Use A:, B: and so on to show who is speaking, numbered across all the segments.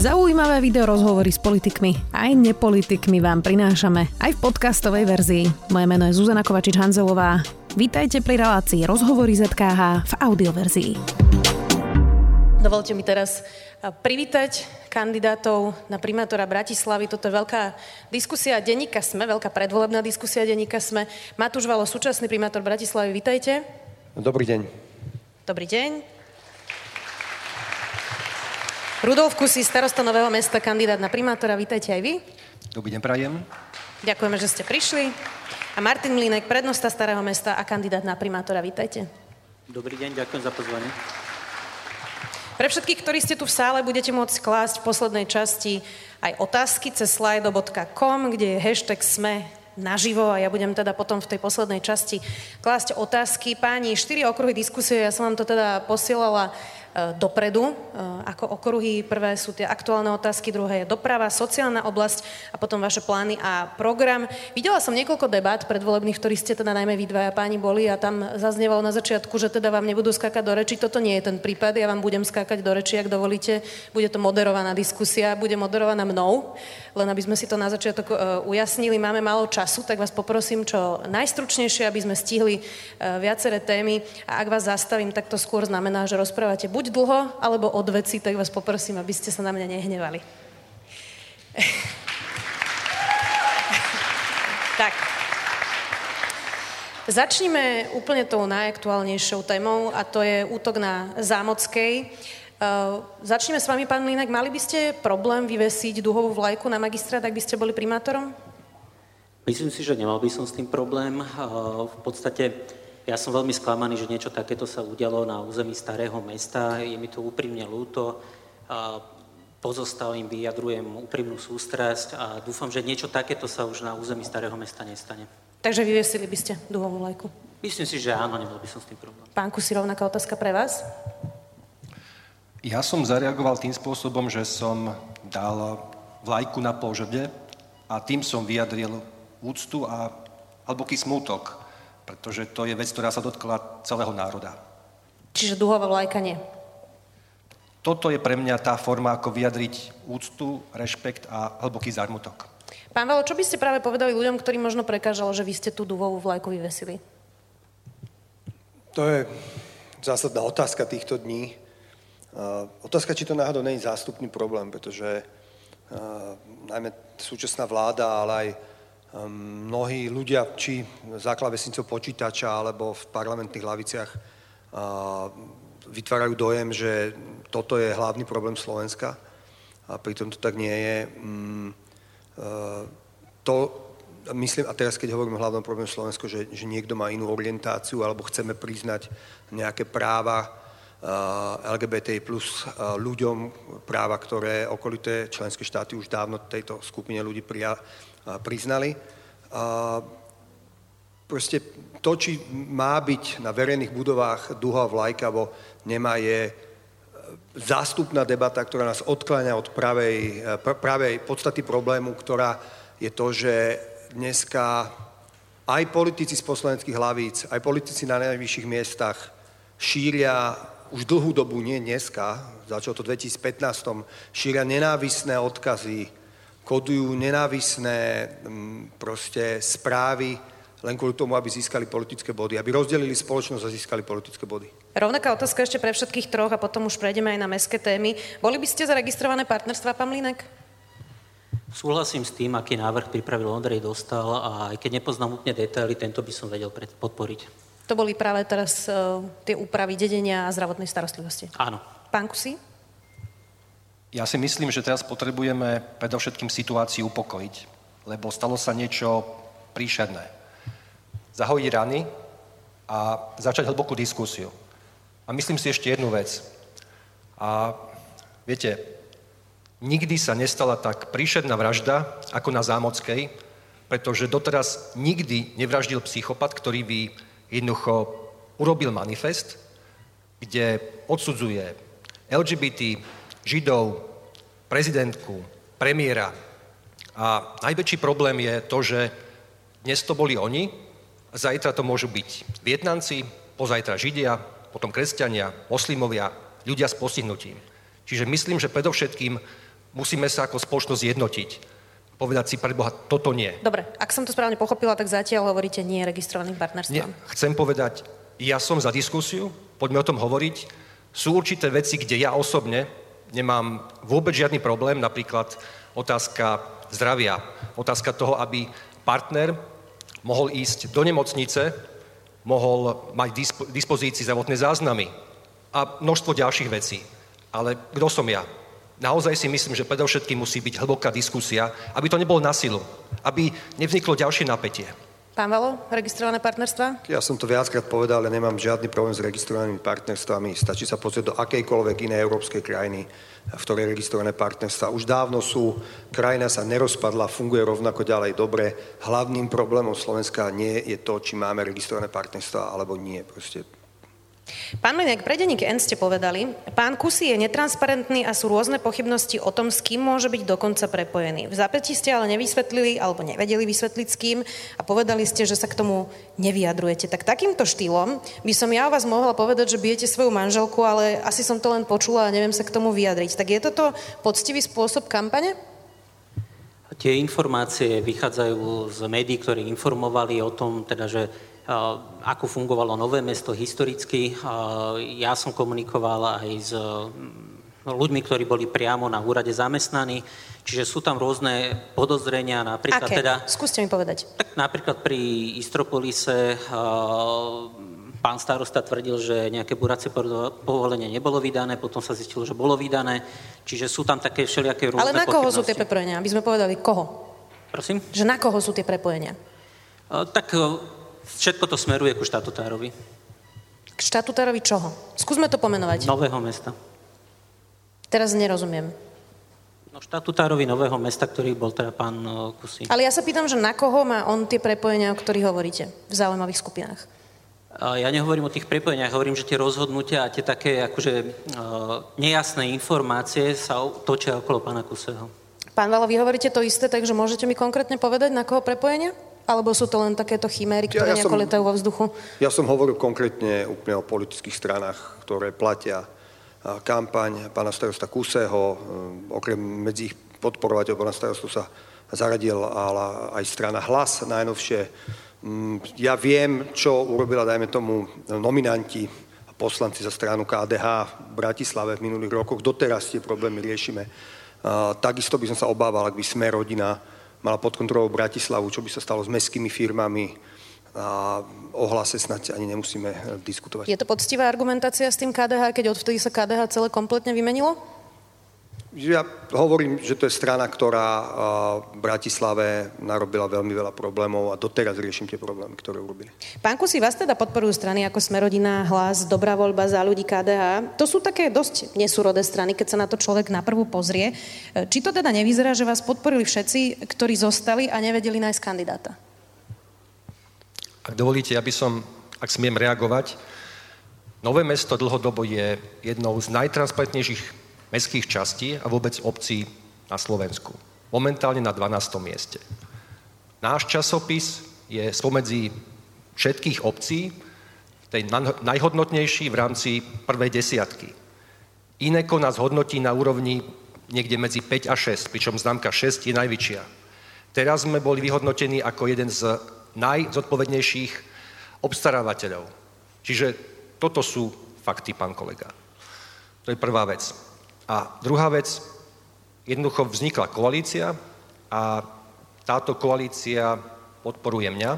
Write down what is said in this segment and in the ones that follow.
A: Zaujímavé video rozhovory s politikmi aj nepolitikmi vám prinášame aj v podcastovej verzii. Moje meno je Zuzana Kovačič-Hanzelová. Vítajte pri relácii Rozhovory ZKH v audioverzii. Dovolte mi teraz privítať kandidátov na primátora Bratislavy. Toto je veľká diskusia denníka SME, veľká predvolebná diskusia denníka SME. Matúš Valo, súčasný primátor Bratislavy, vítajte.
B: Dobrý deň.
A: Dobrý deň. Rudolf Kusy, starosta Nového mesta, kandidát na primátora. Vítajte aj vy.
B: Dobrý deň, prajem.
A: Ďakujeme, že ste prišli. A Martin Mlínek, prednosta Starého mesta a kandidát na primátora. Vítajte.
C: Dobrý deň, ďakujem za pozvanie.
A: Pre všetkých, ktorí ste tu v sále, budete môcť klásť v poslednej časti aj otázky cez slido.com, kde je hashtag SME naživo a ja budem teda potom v tej poslednej časti klásť otázky. Páni, štyri okruhy diskusie, ja som vám to teda posielala dopredu, e, ako okruhy. Prvé sú tie aktuálne otázky, druhé je doprava, sociálna oblasť a potom vaše plány a program. Videla som niekoľko debát predvolebných, v ktorých ste teda najmä vy dvaja páni boli a tam zaznievalo na začiatku, že teda vám nebudú skákať do reči. Toto nie je ten prípad, ja vám budem skákať do reči, ak dovolíte. Bude to moderovaná diskusia, bude moderovaná mnou, len aby sme si to na začiatok e, ujasnili. Máme málo času, tak vás poprosím čo najstručnejšie, aby sme stihli viaceré témy a ak vás zastavím, tak to skôr znamená, že rozprávate buď buď dlho, alebo od veci, tak vás poprosím, aby ste sa na mňa nehnevali. tak. Začníme úplne tou najaktuálnejšou témou a to je útok na Zámockej. Uh, začneme s vami, pán Línek. Mali by ste problém vyvesiť duhovú vlajku na magistrát, ak by ste boli primátorom?
C: Myslím si, že nemal by som s tým problém. Uh, v podstate ja som veľmi sklamaný, že niečo takéto sa udialo na území starého mesta. Je mi to úprimne ľúto. Pozostalým vyjadrujem úprimnú sústrasť a dúfam, že niečo takéto sa už na území starého mesta nestane.
A: Takže vyviesili by ste duhovú lajku?
C: Myslím si, že áno, nemal by som s tým problém.
A: Pán Kusi, rovnaká otázka pre vás?
B: Ja som zareagoval tým spôsobom, že som dal vlajku na požrde a tým som vyjadril úctu a hlboký smútok pretože to je vec, ktorá sa dotkla celého národa.
A: Čiže duhová vlajka nie?
B: Toto je pre mňa tá forma, ako vyjadriť úctu, rešpekt a hlboký zármutok.
A: Pán Valo, čo by ste práve povedali ľuďom, ktorým možno prekážalo, že vy ste tú duhovú vlajku vyvesili?
D: To je zásadná otázka týchto dní. Uh, otázka, či to náhodou nie je zástupný problém, pretože uh, najmä súčasná vláda, ale aj mnohí ľudia, či za klavesnicou počítača alebo v parlamentných laviciach, vytvárajú dojem, že toto je hlavný problém Slovenska a pritom to tak nie je. Mm, e, to, myslím, a teraz keď hovorím o hlavnom probléme Slovensko, že, že niekto má inú orientáciu alebo chceme priznať nejaké práva LGBTI plus ľuďom, práva, ktoré okolité členské štáty už dávno tejto skupine ľudí prija, priznali. Proste to, či má byť na verejných budovách duha vlajka, alebo nemá, je e, zástupná debata, ktorá nás odkláňa od pravej, e, pravej podstaty problému, ktorá je to, že dneska aj politici z poslaneckých hlavíc, aj politici na najvyšších miestach šíria už dlhú dobu, nie dneska, začalo to v 2015, šíria nenávisné odkazy kodujú nenávisné mm, proste správy len kvôli tomu, aby získali politické body, aby rozdelili spoločnosť a získali politické body.
A: Rovnaká otázka ešte pre všetkých troch a potom už prejdeme aj na mestské témy. Boli by ste zaregistrované partnerstva, pán Mlinek?
C: Súhlasím s tým, aký návrh pripravil Ondrej Dostal a aj keď nepoznám úplne detaily, tento by som vedel podporiť.
A: To boli práve teraz uh, tie úpravy dedenia a zdravotnej starostlivosti.
C: Áno.
A: Pán Kusí?
B: Ja si myslím, že teraz potrebujeme predovšetkým situáciu upokojiť, lebo stalo sa niečo príšerné. Zahojiť rany a začať hlbokú diskusiu. A myslím si ešte jednu vec. A viete, nikdy sa nestala tak príšerná vražda ako na Zámockej, pretože doteraz nikdy nevraždil psychopat, ktorý by jednoducho urobil manifest, kde odsudzuje LGBT, Židov, prezidentku, premiéra. A najväčší problém je to, že dnes to boli oni, zajtra to môžu byť Vietnamci, pozajtra Židia, potom kresťania, moslimovia, ľudia s postihnutím. Čiže myslím, že predovšetkým musíme sa ako spoločnosť jednotiť. Povedať si pre Boha, toto nie.
A: Dobre, ak som to správne pochopila, tak zatiaľ hovoríte nie registrovaným partnerstvom.
B: Nie, chcem povedať, ja som za diskusiu, poďme o tom hovoriť. Sú určité veci, kde ja osobne nemám vôbec žiadny problém, napríklad otázka zdravia, otázka toho, aby partner mohol ísť do nemocnice, mohol mať dispo, dispozícii zdravotné záznamy a množstvo ďalších vecí. Ale kto som ja? naozaj si myslím, že predovšetkým musí byť hlboká diskusia, aby to nebolo na silu, aby nevzniklo ďalšie napätie.
A: Pán Valo, registrované partnerstva?
D: Ja som to viackrát povedal, ale nemám žiadny problém s registrovanými partnerstvami. Stačí sa pozrieť do akejkoľvek inej európskej krajiny, v ktorej registrované partnerstva už dávno sú. Krajina sa nerozpadla, funguje rovnako ďalej dobre. Hlavným problémom Slovenska nie je to, či máme registrované partnerstva alebo nie. Proste
A: Pán Liniak, pre denník N ste povedali, pán Kusy je netransparentný a sú rôzne pochybnosti o tom, s kým môže byť dokonca prepojený. V zapätí ste ale nevysvetlili, alebo nevedeli vysvetliť s kým a povedali ste, že sa k tomu nevyjadrujete. Tak takýmto štýlom by som ja o vás mohla povedať, že bijete svoju manželku, ale asi som to len počula a neviem sa k tomu vyjadriť. Tak je toto poctivý spôsob kampane?
C: Tie informácie vychádzajú z médií, ktorí informovali o tom, teda, že ako fungovalo Nové mesto historicky. Ja som komunikoval aj s ľuďmi, ktorí boli priamo na úrade zamestnaní, čiže sú tam rôzne podozrenia, napríklad
A: Aké?
C: teda...
A: Skúste mi povedať.
C: Tak napríklad pri Istropolise pán starosta tvrdil, že nejaké buracie povolenie nebolo vydané, potom sa zistilo, že bolo vydané, čiže sú tam také všelijaké rôzne
A: Ale na koho sú tie prepojenia? Aby sme povedali, koho?
C: Prosím?
A: Že na koho sú tie prepojenia?
C: Tak Všetko to smeruje ku štatutárovi.
A: K štatutárovi čoho? Skúsme to pomenovať.
C: Nového mesta.
A: Teraz nerozumiem.
C: No štatutárovi Nového mesta, ktorý bol teda pán e, Kusy.
A: Ale ja sa pýtam, že na koho má on tie prepojenia, o ktorých hovoríte v zaujímavých skupinách?
C: Ja nehovorím o tých prepojeniach, hovorím, že tie rozhodnutia a tie také akože uh, nejasné informácie sa točia okolo pána Kuseho.
A: Pán Valo, vy hovoríte to isté, takže môžete mi konkrétne povedať, na koho prepojenia? Alebo sú to len takéto chiméry, ktoré ja, ja nejako som, letajú vo vzduchu?
D: Ja som hovoril konkrétne úplne o politických stranách, ktoré platia kampaň pána starosta Kuseho. Okrem medzi ich podporovateľov pána starostu sa zaradil ale aj strana Hlas najnovšie. Mm, ja viem, čo urobila, dajme tomu, nominanti poslanci za stranu KDH v Bratislave v minulých rokoch. Doteraz tie problémy riešime. Takisto by som sa obával, ak by sme rodina mala pod kontrolou Bratislavu, čo by sa stalo s mestskými firmami a ohlase snad ani nemusíme eh, diskutovať.
A: Je to poctivá argumentácia s tým KDH, keď odvtedy sa KDH celé kompletne vymenilo?
D: Ja hovorím, že to je strana, ktorá v Bratislave narobila veľmi veľa problémov a doteraz riešim tie problémy, ktoré urobili.
A: Pán Kusi, vás teda podporujú strany ako Smerodina, Hlas, Dobrá voľba, za ľudí KDH. To sú také dosť nesúrodé strany, keď sa na to človek naprvu pozrie. Či to teda nevyzerá, že vás podporili všetci, ktorí zostali a nevedeli nájsť kandidáta?
B: Ak dovolíte, aby som, ak smiem reagovať, Nové mesto dlhodobo je jednou z najtransparentnejších mestských častí a vôbec obcí na Slovensku. Momentálne na 12. mieste. Náš časopis je spomedzi všetkých obcí tej najhodnotnejší v rámci prvej desiatky. Ineko nás hodnotí na úrovni niekde medzi 5 a 6, pričom známka 6 je najvyššia. Teraz sme boli vyhodnotení ako jeden z najzodpovednejších obstarávateľov. Čiže toto sú fakty, pán kolega. To je prvá vec. A druhá vec, jednoducho vznikla koalícia a táto koalícia podporuje mňa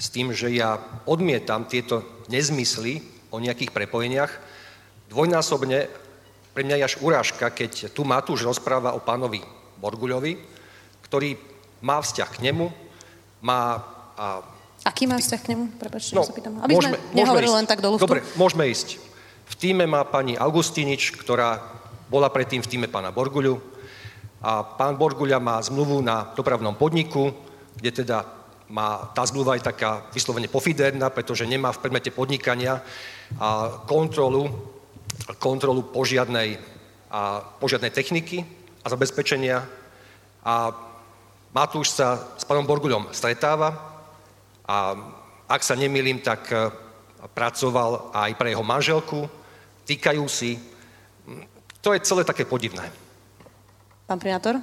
B: s tým, že ja odmietam tieto nezmysly o nejakých prepojeniach. Dvojnásobne pre mňa je až urážka, keď tu Matúš rozpráva o pánovi Borguľovi, ktorý má vzťah k nemu, má... A...
A: Aký má vzťah k nemu? Prepačte, no, sa pýtam. Aby môžeme, sme nehovorili len tak do luftu.
B: Dobre, môžeme ísť. V týme má pani Augustinič, ktorá bola predtým v týme pána Borguľu. A pán Borguľa má zmluvu na dopravnom podniku, kde teda má, tá zmluva je taká vyslovene pofiderná, pretože nemá v predmete podnikania a kontrolu, kontrolu požiadnej, a požiadnej techniky a zabezpečenia. A Matúš sa s pánom Borguľom stretáva a ak sa nemýlim, tak pracoval aj pre jeho manželku, týkajú si. To je celé také podivné.
A: Pán primátor,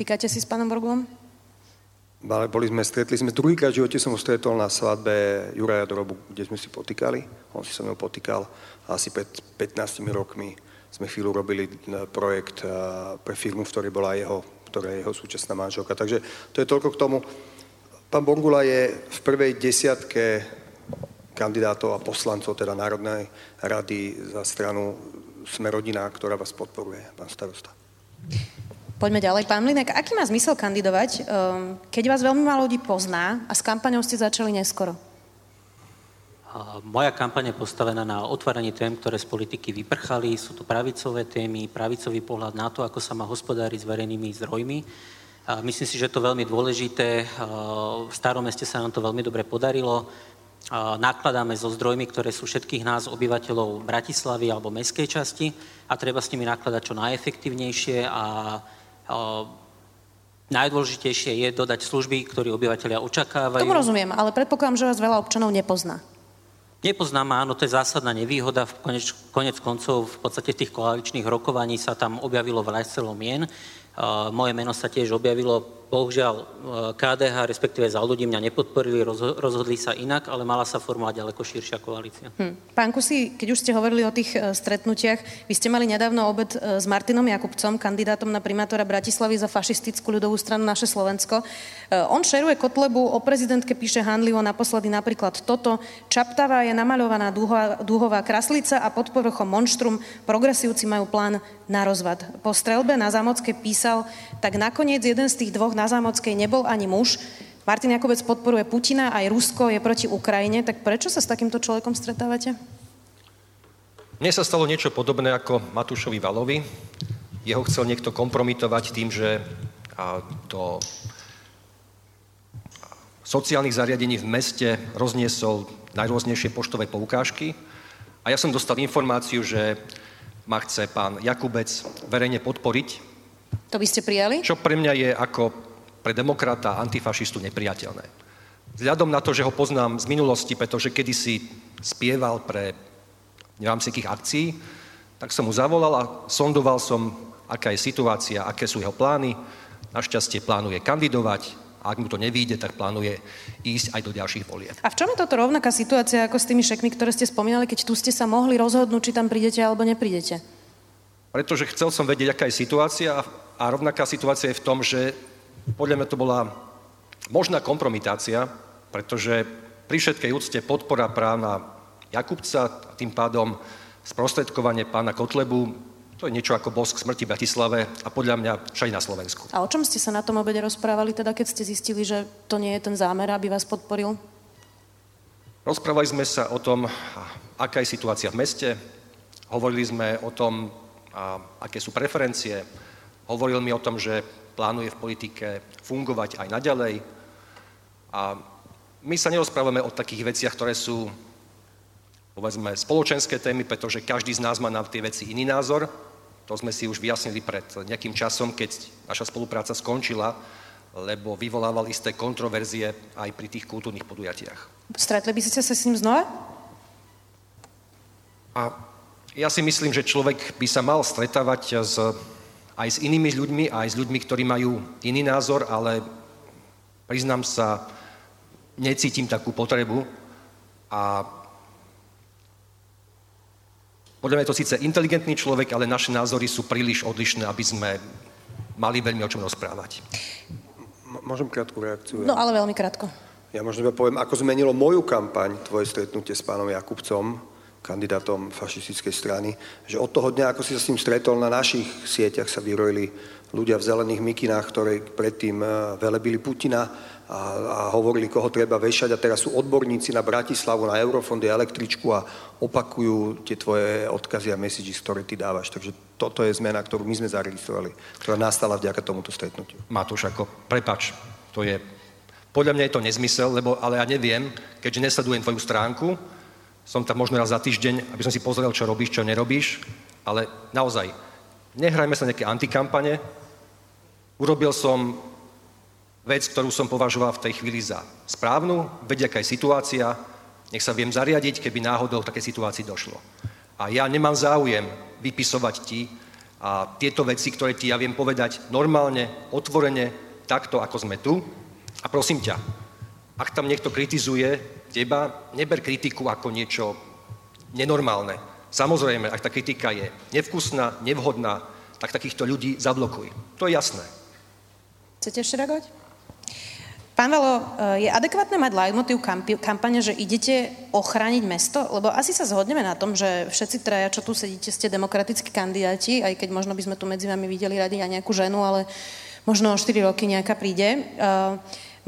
A: týkate si s pánom Borgulom?
D: Ale boli sme, stretli sme, druhýkrát v živote som ho stretol na svadbe Juraja Drobu, kde sme si potýkali. On si sa mnou potýkal asi pred 15 rokmi sme chvíľu robili e, projekt e, pre firmu, v ktorej bola jeho, ktorá je jeho súčasná manželka. Takže to je toľko k tomu. Pán Borgula je v prvej desiatke kandidátov a poslancov, teda Národnej rady za stranu Sme rodina, ktorá vás podporuje, pán starosta.
A: Poďme ďalej. Pán Mlinek, aký má zmysel kandidovať, ehm, keď vás veľmi málo ľudí pozná a s kampaňou ste začali neskoro?
C: Moja kampaň je postavená na otváraní tém, ktoré z politiky vyprchali. Sú to pravicové témy, pravicový pohľad na to, ako sa má hospodáriť s verejnými zdrojmi. Myslím si, že je to veľmi dôležité. V starom meste sa nám to veľmi dobre podarilo. Nakladáme so zdrojmi, ktoré sú všetkých nás, obyvateľov Bratislavy alebo mestskej časti a treba s nimi nakladať čo najefektívnejšie a najdôležitejšie je dodať služby, ktoré obyvateľia očakávajú.
A: Tomu rozumiem, ale predpokladám, že vás veľa občanov nepozná.
C: Nepoznám, áno, to je zásadná nevýhoda. V konec, konec koncov v podstate tých koaličných rokovaní sa tam objavilo veľa mien. Uh, moje meno sa tiež objavilo Bohužiaľ, e, KDH, respektíve za ľudí mňa nepodporili, rozhodli sa inak, ale mala sa formovať ďaleko širšia koalícia.
A: Hm. Pán Kusi, keď už ste hovorili o tých e, stretnutiach, vy ste mali nedávno obed e, s Martinom Jakubcom, kandidátom na primátora Bratislavy za fašistickú ľudovú stranu Naše Slovensko. On šeruje Kotlebu, o prezidentke píše handlivo naposledy napríklad toto. Čaptava je namaľovaná dúhová, kraslica a pod povrchom monštrum. Progresívci majú plán na rozvad. Po strelbe na Zámockej písal, tak nakoniec jeden z tých dvoch na Zámockej nebol ani muž. Martin Jakobec podporuje Putina, aj Rusko je proti Ukrajine, tak prečo sa s takýmto človekom stretávate?
B: Mne sa stalo niečo podobné ako Matúšovi Valovi. Jeho chcel niekto kompromitovať tým, že do sociálnych zariadení v meste rozniesol najrôznejšie poštové poukážky. A ja som dostal informáciu, že ma chce pán Jakubec verejne podporiť.
A: To by ste prijali?
B: Čo pre mňa je ako pre demokrata antifašistu nepriateľné. Vzhľadom na to, že ho poznám z minulosti, pretože kedysi spieval pre neviem si akcií, tak som mu zavolal a sondoval som, aká je situácia, aké sú jeho plány. Našťastie plánuje kandidovať a ak mu to nevíde, tak plánuje ísť aj do ďalších volieb.
A: A v čom je toto rovnaká situácia ako s tými šekmi, ktoré ste spomínali, keď tu ste sa mohli rozhodnúť, či tam prídete alebo neprídete?
B: Pretože chcel som vedieť, aká je situácia a rovnaká situácia je v tom, že podľa mňa to bola možná kompromitácia, pretože pri všetkej úcte podpora práva Jakubca, tým pádom sprostredkovanie pána Kotlebu, to je niečo ako bosk smrti v Bratislave a podľa mňa všade na Slovensku.
A: A o čom ste sa na tom obede rozprávali, teda keď ste zistili, že to nie je ten zámer, aby vás podporil?
B: Rozprávali sme sa o tom, aká je situácia v meste, hovorili sme o tom, aké sú preferencie, hovoril mi o tom, že plánuje v politike fungovať aj naďalej. A my sa nerozprávame o takých veciach, ktoré sú, povedzme, spoločenské témy, pretože každý z nás má na tie veci iný názor. To sme si už vyjasnili pred nejakým časom, keď naša spolupráca skončila, lebo vyvolával isté kontroverzie aj pri tých kultúrnych podujatiach.
A: Stretli by ste sa s ním znova?
B: A ja si myslím, že človek by sa mal stretávať s aj s inými ľuďmi, aj s ľuďmi, ktorí majú iný názor, ale priznám sa, necítim takú potrebu a podľa mňa je to síce inteligentný človek, ale naše názory sú príliš odlišné, aby sme mali veľmi o čom rozprávať.
D: Môžem krátku reakciu?
A: No, ale veľmi krátko.
D: Ja možno iba poviem, ako zmenilo moju kampaň, tvoje stretnutie s pánom Jakubcom, kandidátom fašistickej strany, že od toho dňa, ako si sa s ním stretol, na našich sieťach sa vyrojili ľudia v zelených mikinách, ktorí predtým e, velebili Putina a, a hovorili, koho treba vešať a teraz sú odborníci na Bratislavu, na Eurofondy, električku a opakujú tie tvoje odkazy a messages, ktoré ty dávaš. Takže toto je zmena, ktorú my sme zaregistrovali, ktorá nastala vďaka tomuto stretnutiu.
B: Matúš, ako, prepač, to je, podľa mňa je to nezmysel, lebo, ale ja neviem, keďže nesledujem tvoju stránku, som tam možno raz za týždeň, aby som si pozrel, čo robíš, čo nerobíš, ale naozaj, nehrajme sa nejaké antikampane. Urobil som vec, ktorú som považoval v tej chvíli za správnu, vedia, aká je situácia, nech sa viem zariadiť, keby náhodou v takej situácii došlo. A ja nemám záujem vypisovať ti, A tieto veci, ktoré ti ja viem povedať normálne, otvorene, takto, ako sme tu. A prosím ťa, ak tam niekto kritizuje teba, neber kritiku ako niečo nenormálne. Samozrejme, ak tá kritika je nevkusná, nevhodná, tak takýchto ľudí zablokuj. To je jasné.
A: Chcete ešte reagovať? Pán Valo, je adekvátne mať leitmotiv kampane, že idete ochrániť mesto? Lebo asi sa zhodneme na tom, že všetci traja, čo tu sedíte, ste demokratickí kandidáti, aj keď možno by sme tu medzi vami videli radi aj nejakú ženu, ale možno o 4 roky nejaká príde.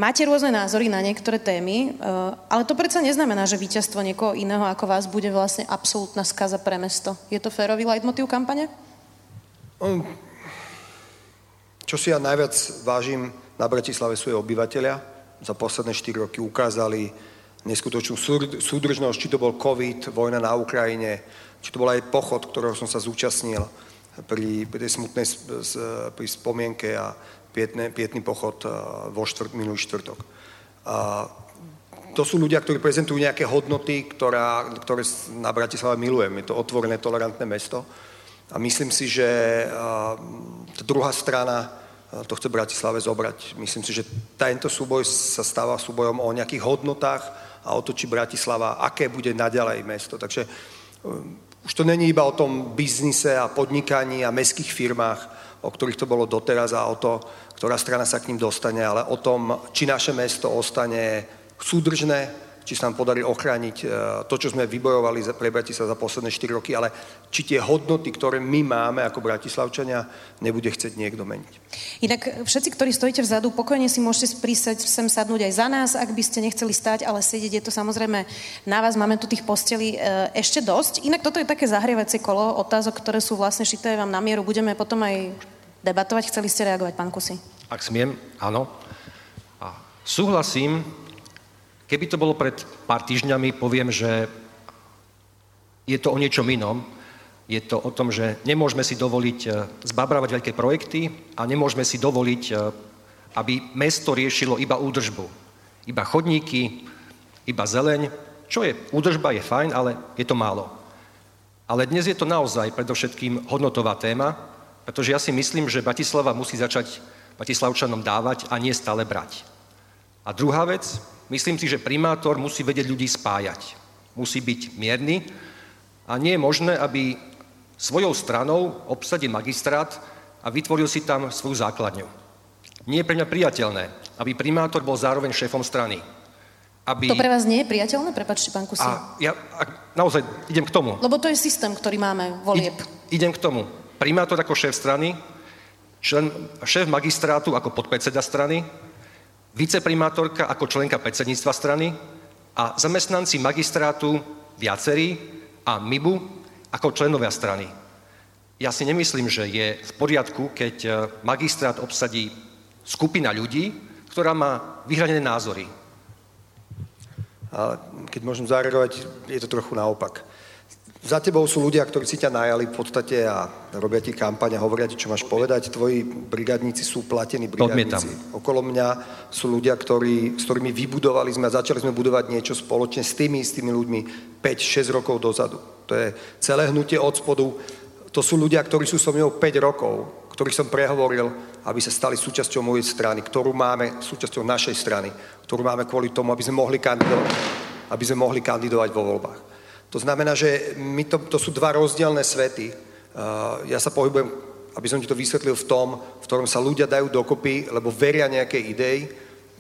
A: Máte rôzne názory na niektoré témy, ale to predsa neznamená, že víťazstvo niekoho iného ako vás bude vlastne absolútna skaza pre mesto. Je to férový leitmotiv kampane?
D: Um, čo si ja najviac vážim na Bratislave sú jej obyvateľia. Za posledné 4 roky ukázali neskutočnú súdržnosť, či to bol COVID, vojna na Ukrajine, či to bol aj pochod, ktorého som sa zúčastnil pri, pri tej smutnej pri spomienke a pietne, pietný pochod vo štvrt, minulý štvrtok. A to sú ľudia, ktorí prezentujú nejaké hodnoty, ktorá, ktoré na Bratislave milujem. Je to otvorené, tolerantné mesto. A myslím si, že tá druhá strana to chce Bratislave zobrať. Myslím si, že tento súboj sa stáva súbojom o nejakých hodnotách a o to, či Bratislava, aké bude naďalej mesto. Takže už to není iba o tom biznise a podnikaní a mestských firmách, o ktorých to bolo doteraz a o to, ktorá strana sa k ním dostane, ale o tom, či naše mesto ostane súdržné, či sa nám podarí ochrániť e, to, čo sme vybojovali pre Bratislav za posledné 4 roky, ale či tie hodnoty, ktoré my máme ako Bratislavčania, nebude chcieť niekto meniť.
A: Inak všetci, ktorí stojíte vzadu, pokojne si môžete prísať sem sadnúť aj za nás, ak by ste nechceli stať, ale sedieť je to samozrejme na vás, máme tu tých postelí e, ešte dosť. Inak toto je také zahrievacie kolo otázok, ktoré sú vlastne šité vám na mieru. Budeme potom aj debatovať. Chceli ste reagovať, pán Kusy?
B: Ak smiem, áno. A súhlasím Keby to bolo pred pár týždňami, poviem, že je to o niečom inom. Je to o tom, že nemôžeme si dovoliť e, zbabravať veľké projekty a nemôžeme si dovoliť, e, aby mesto riešilo iba údržbu. Iba chodníky, iba zeleň. Čo je? Údržba je fajn, ale je to málo. Ale dnes je to naozaj predovšetkým hodnotová téma, pretože ja si myslím, že Bratislava musí začať Bratislavčanom dávať a nie stále brať. A druhá vec, Myslím si, že primátor musí vedieť ľudí spájať. Musí byť mierny a nie je možné, aby svojou stranou obsadil magistrát a vytvoril si tam svoju základňu. Nie je pre mňa priateľné, aby primátor bol zároveň šéfom strany.
A: Aby... To pre vás nie je priateľné? Prepačte, pán Kusi.
B: A ja a naozaj idem k tomu.
A: Lebo to je systém, ktorý máme, volieb.
B: I, idem k tomu. Primátor ako šéf strany, člen, šéf magistrátu ako podpredseda strany, viceprimátorka ako členka predsedníctva strany a zamestnanci magistrátu viacerí a MIBu ako členovia strany. Ja si nemyslím, že je v poriadku, keď e, magistrát obsadí skupina ľudí, ktorá má vyhranené názory.
D: A keď môžem zareagovať, je to trochu naopak. Za tebou sú ľudia, ktorí si ťa najali v podstate a robia ti kampaň a hovoria ti, čo máš povedať. Tvoji brigadníci sú platení brigadníci. Okolo mňa sú ľudia, ktorí, s ktorými vybudovali sme a začali sme budovať niečo spoločne s tými istými ľuďmi 5-6 rokov dozadu. To je celé hnutie od spodu. To sú ľudia, ktorí sú so mnou 5 rokov, ktorých som prehovoril, aby sa stali súčasťou mojej strany, ktorú máme súčasťou našej strany, ktorú máme kvôli tomu, aby sme mohli kandidovať, aby sme mohli kandidovať vo voľbách. To znamená, že my to, to sú dva rozdielne svety. Uh, ja sa pohybujem, aby som ti to vysvetlil v tom, v ktorom sa ľudia dajú dokopy, lebo veria nejakej idei,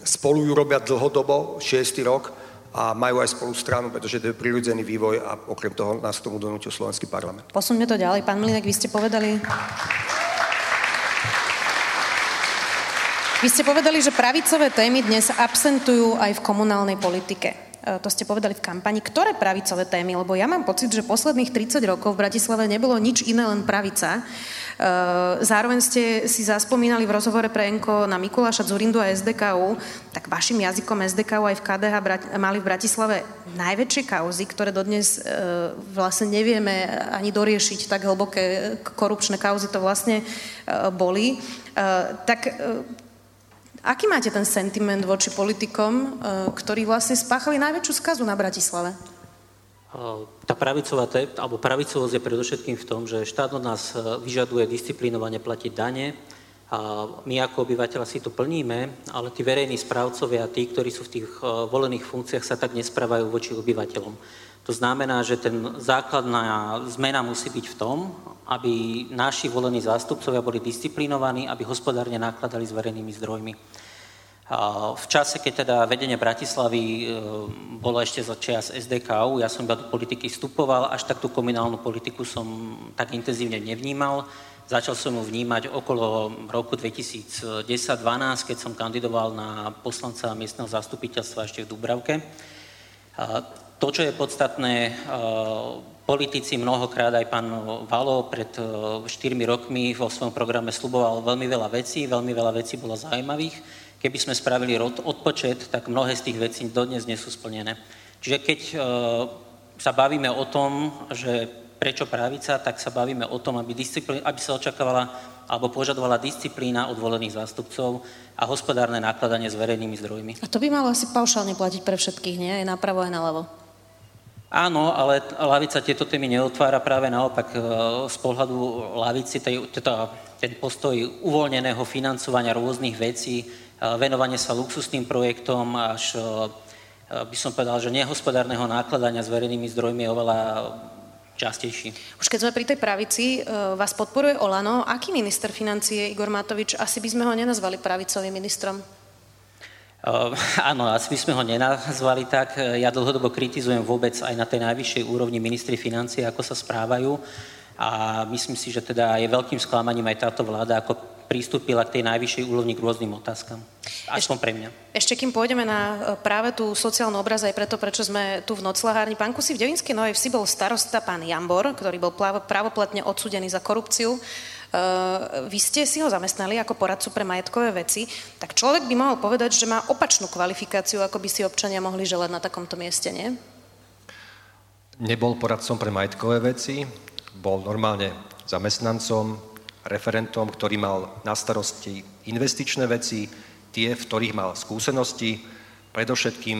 D: spolu ju robia dlhodobo, šiestý rok, a majú aj spolu stranu, pretože to je prirodzený vývoj a okrem toho nás k tomu donútil Slovenský parlament.
A: Posuňme to ďalej. Pán Mlinek, vy ste povedali... Vy ste povedali, že pravicové témy dnes absentujú aj v komunálnej politike. E, to ste povedali v kampani, ktoré pravicové témy, lebo ja mám pocit, že posledných 30 rokov v Bratislave nebolo nič iné, len pravica. E, zároveň ste si zaspomínali v rozhovore pre Enko na Mikuláša Zurindu a SDKU, tak vašim jazykom SDKU aj v KDH mali v Bratislave najväčšie kauzy, ktoré dodnes e, vlastne nevieme ani doriešiť, tak hlboké korupčné kauzy to vlastne boli. Tak Aký máte ten sentiment voči politikom, e, ktorí vlastne spáchali najväčšiu skazu na Bratislave?
C: Tá pravicová, alebo pravicovosť je predovšetkým v tom, že štát od nás vyžaduje disciplinovane platiť dane, my ako obyvateľa si to plníme, ale tí verejní správcovia, tí, ktorí sú v tých volených funkciách, sa tak nesprávajú voči obyvateľom. To znamená, že ten základná zmena musí byť v tom, aby naši volení zástupcovia boli disciplinovaní, aby hospodárne nakladali s verejnými zdrojmi. V čase, keď teda vedenie Bratislavy e, bolo ešte za čas SDKU, ja som iba do politiky vstupoval, až tak tú komunálnu politiku som tak intenzívne nevnímal. Začal som ju vnímať okolo roku 2010-2012, keď som kandidoval na poslanca miestneho zastupiteľstva ešte v Dubravke. To, čo je podstatné, e, politici mnohokrát, aj pán Valo pred 4 e, rokmi vo svojom programe sluboval veľmi veľa vecí, veľmi veľa vecí bolo zaujímavých Keby sme spravili odpočet, tak mnohé z tých vecí dodnes nie sú splnené. Čiže keď e, sa bavíme o tom, že prečo pravica, tak sa bavíme o tom, aby, aby sa očakávala alebo požadovala disciplína od volených zástupcov a hospodárne nákladanie s verejnými zdrojmi.
A: A to by malo asi paušálne platiť pre všetkých, nie? Aj napravo, aj naľavo.
C: Áno, ale lavica tieto témy neotvára práve naopak e, z pohľadu lavici, teda ten postoj uvoľneného financovania rôznych vecí, venovanie sa luxusným projektom až, by som povedal, že nehospodárneho nákladania s verejnými zdrojmi je oveľa častejší.
A: Už keď sme pri tej pravici, e, vás podporuje Olano. Aký minister financie Igor Matovič? Asi by sme ho nenazvali pravicovým ministrom.
C: Uh, áno, asi by sme ho nenazvali tak. Ja dlhodobo kritizujem vôbec aj na tej najvyššej úrovni ministri financie, ako sa správajú. A myslím si, že teda je veľkým sklamaním aj táto vláda, ako pristúpila k tej najvyššej úrovni k rôznym otázkam. Aspoň pre mňa.
A: Ešte kým pôjdeme na e, práve tú sociálnu obraz, aj preto, prečo sme tu v noclahárni. Pán Kusi, v Devinskej Novej Vsi bol starosta pán Jambor, ktorý bol právoplatne odsudený za korupciu. Uh, vy ste si ho zamestnali ako poradcu pre majetkové veci, tak človek by mohol povedať, že má opačnú kvalifikáciu, ako by si občania mohli želať na takomto mieste, nie?
B: Nebol poradcom pre majetkové veci, bol normálne zamestnancom, referentom, ktorý mal na starosti investičné veci, tie, v ktorých mal skúsenosti, predovšetkým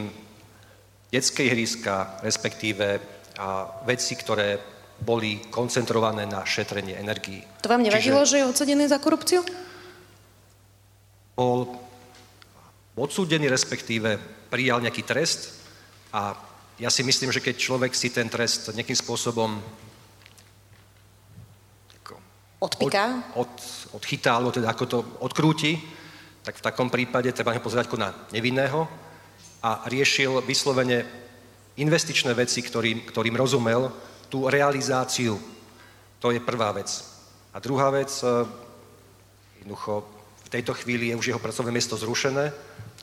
B: detské ihriska, respektíve a veci, ktoré boli koncentrované na šetrenie energií.
A: To vám nevadilo, Čiže že je odsudený za korupciu?
B: Bol odsúdený, respektíve prijal nejaký trest a ja si myslím, že keď človek si ten trest nejakým spôsobom
A: Odpiká?
B: Od, od, odchytá, alebo teda ako to odkrúti, tak v takom prípade treba pozerať ako na nevinného a riešil vyslovene investičné veci, ktorým, ktorým rozumel, tú realizáciu. To je prvá vec. A druhá vec, e, jednoducho v tejto chvíli je už jeho pracovné miesto zrušené,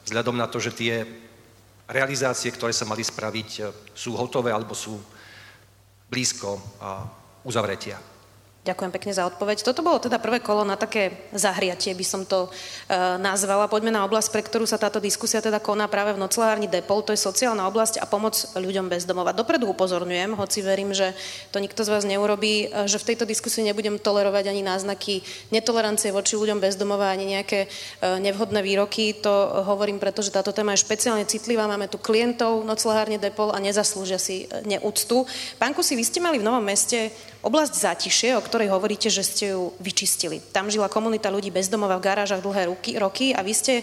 B: vzhľadom na to, že tie realizácie, ktoré sa mali spraviť, e, sú hotové alebo sú blízko uzavretia.
A: Ďakujem pekne za odpoveď. Toto bolo teda prvé kolo na také zahriatie, by som to e, nazvala. Poďme na oblasť, pre ktorú sa táto diskusia teda koná práve v noclárni Depol. To je sociálna oblasť a pomoc ľuďom bez domova. Dopredu upozorňujem, hoci verím, že to nikto z vás neurobí, e, že v tejto diskusii nebudem tolerovať ani náznaky netolerancie voči ľuďom bez domova, ani nejaké e, nevhodné výroky. To hovorím, pretože táto téma je špeciálne citlivá. Máme tu klientov noclárne Depol a nezaslúžia si e, neúctu. Pánku si, vy ste mali v Novom meste Oblasť Zátišie, o ktorej hovoríte, že ste ju vyčistili. Tam žila komunita ľudí bezdomova v garážach dlhé roky, roky a vy ste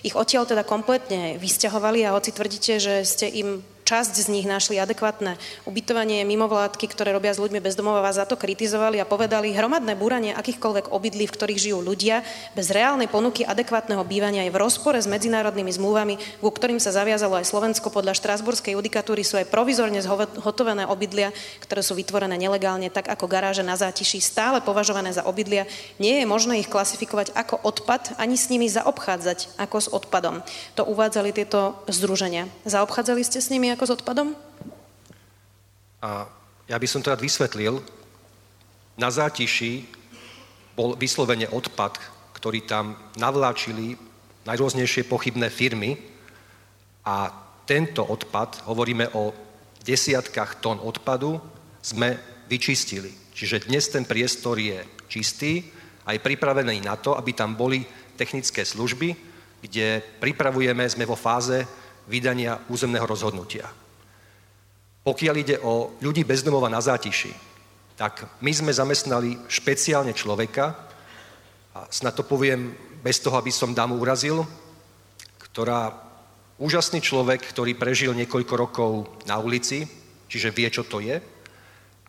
A: ich odtiaľ teda kompletne vysťahovali a hoci tvrdíte, že ste im časť z nich našli adekvátne ubytovanie, mimovládky, ktoré robia s ľuďmi bezdomova, vás za to kritizovali a povedali, hromadné búranie akýchkoľvek obydlí, v ktorých žijú ľudia, bez reálnej ponuky adekvátneho bývania je v rozpore s medzinárodnými zmluvami, ku ktorým sa zaviazalo aj Slovensko. Podľa štrasburskej judikatúry sú aj provizorne zhotovené obydlia, ktoré sú vytvorené nelegálne, tak ako garáže na zátiši, stále považované za obydlia. Nie je možné ich klasifikovať ako odpad, ani s nimi zaobchádzať ako s odpadom. To uvádzali tieto združenia. Zaobchádzali ste s nimi ako s odpadom?
B: A ja by som to rád vysvetlil. Na zátiši bol vyslovene odpad, ktorý tam navláčili najrôznejšie pochybné firmy a tento odpad, hovoríme o desiatkách tón odpadu, sme vyčistili. Čiže dnes ten priestor je čistý a je pripravený na to, aby tam boli technické služby, kde pripravujeme, sme vo fáze vydania územného rozhodnutia. Pokiaľ ide o ľudí bezdomova na zátiši, tak my sme zamestnali špeciálne človeka, a snad to poviem bez toho, aby som dámu urazil, ktorá úžasný človek, ktorý prežil niekoľko rokov na ulici, čiže vie, čo to je.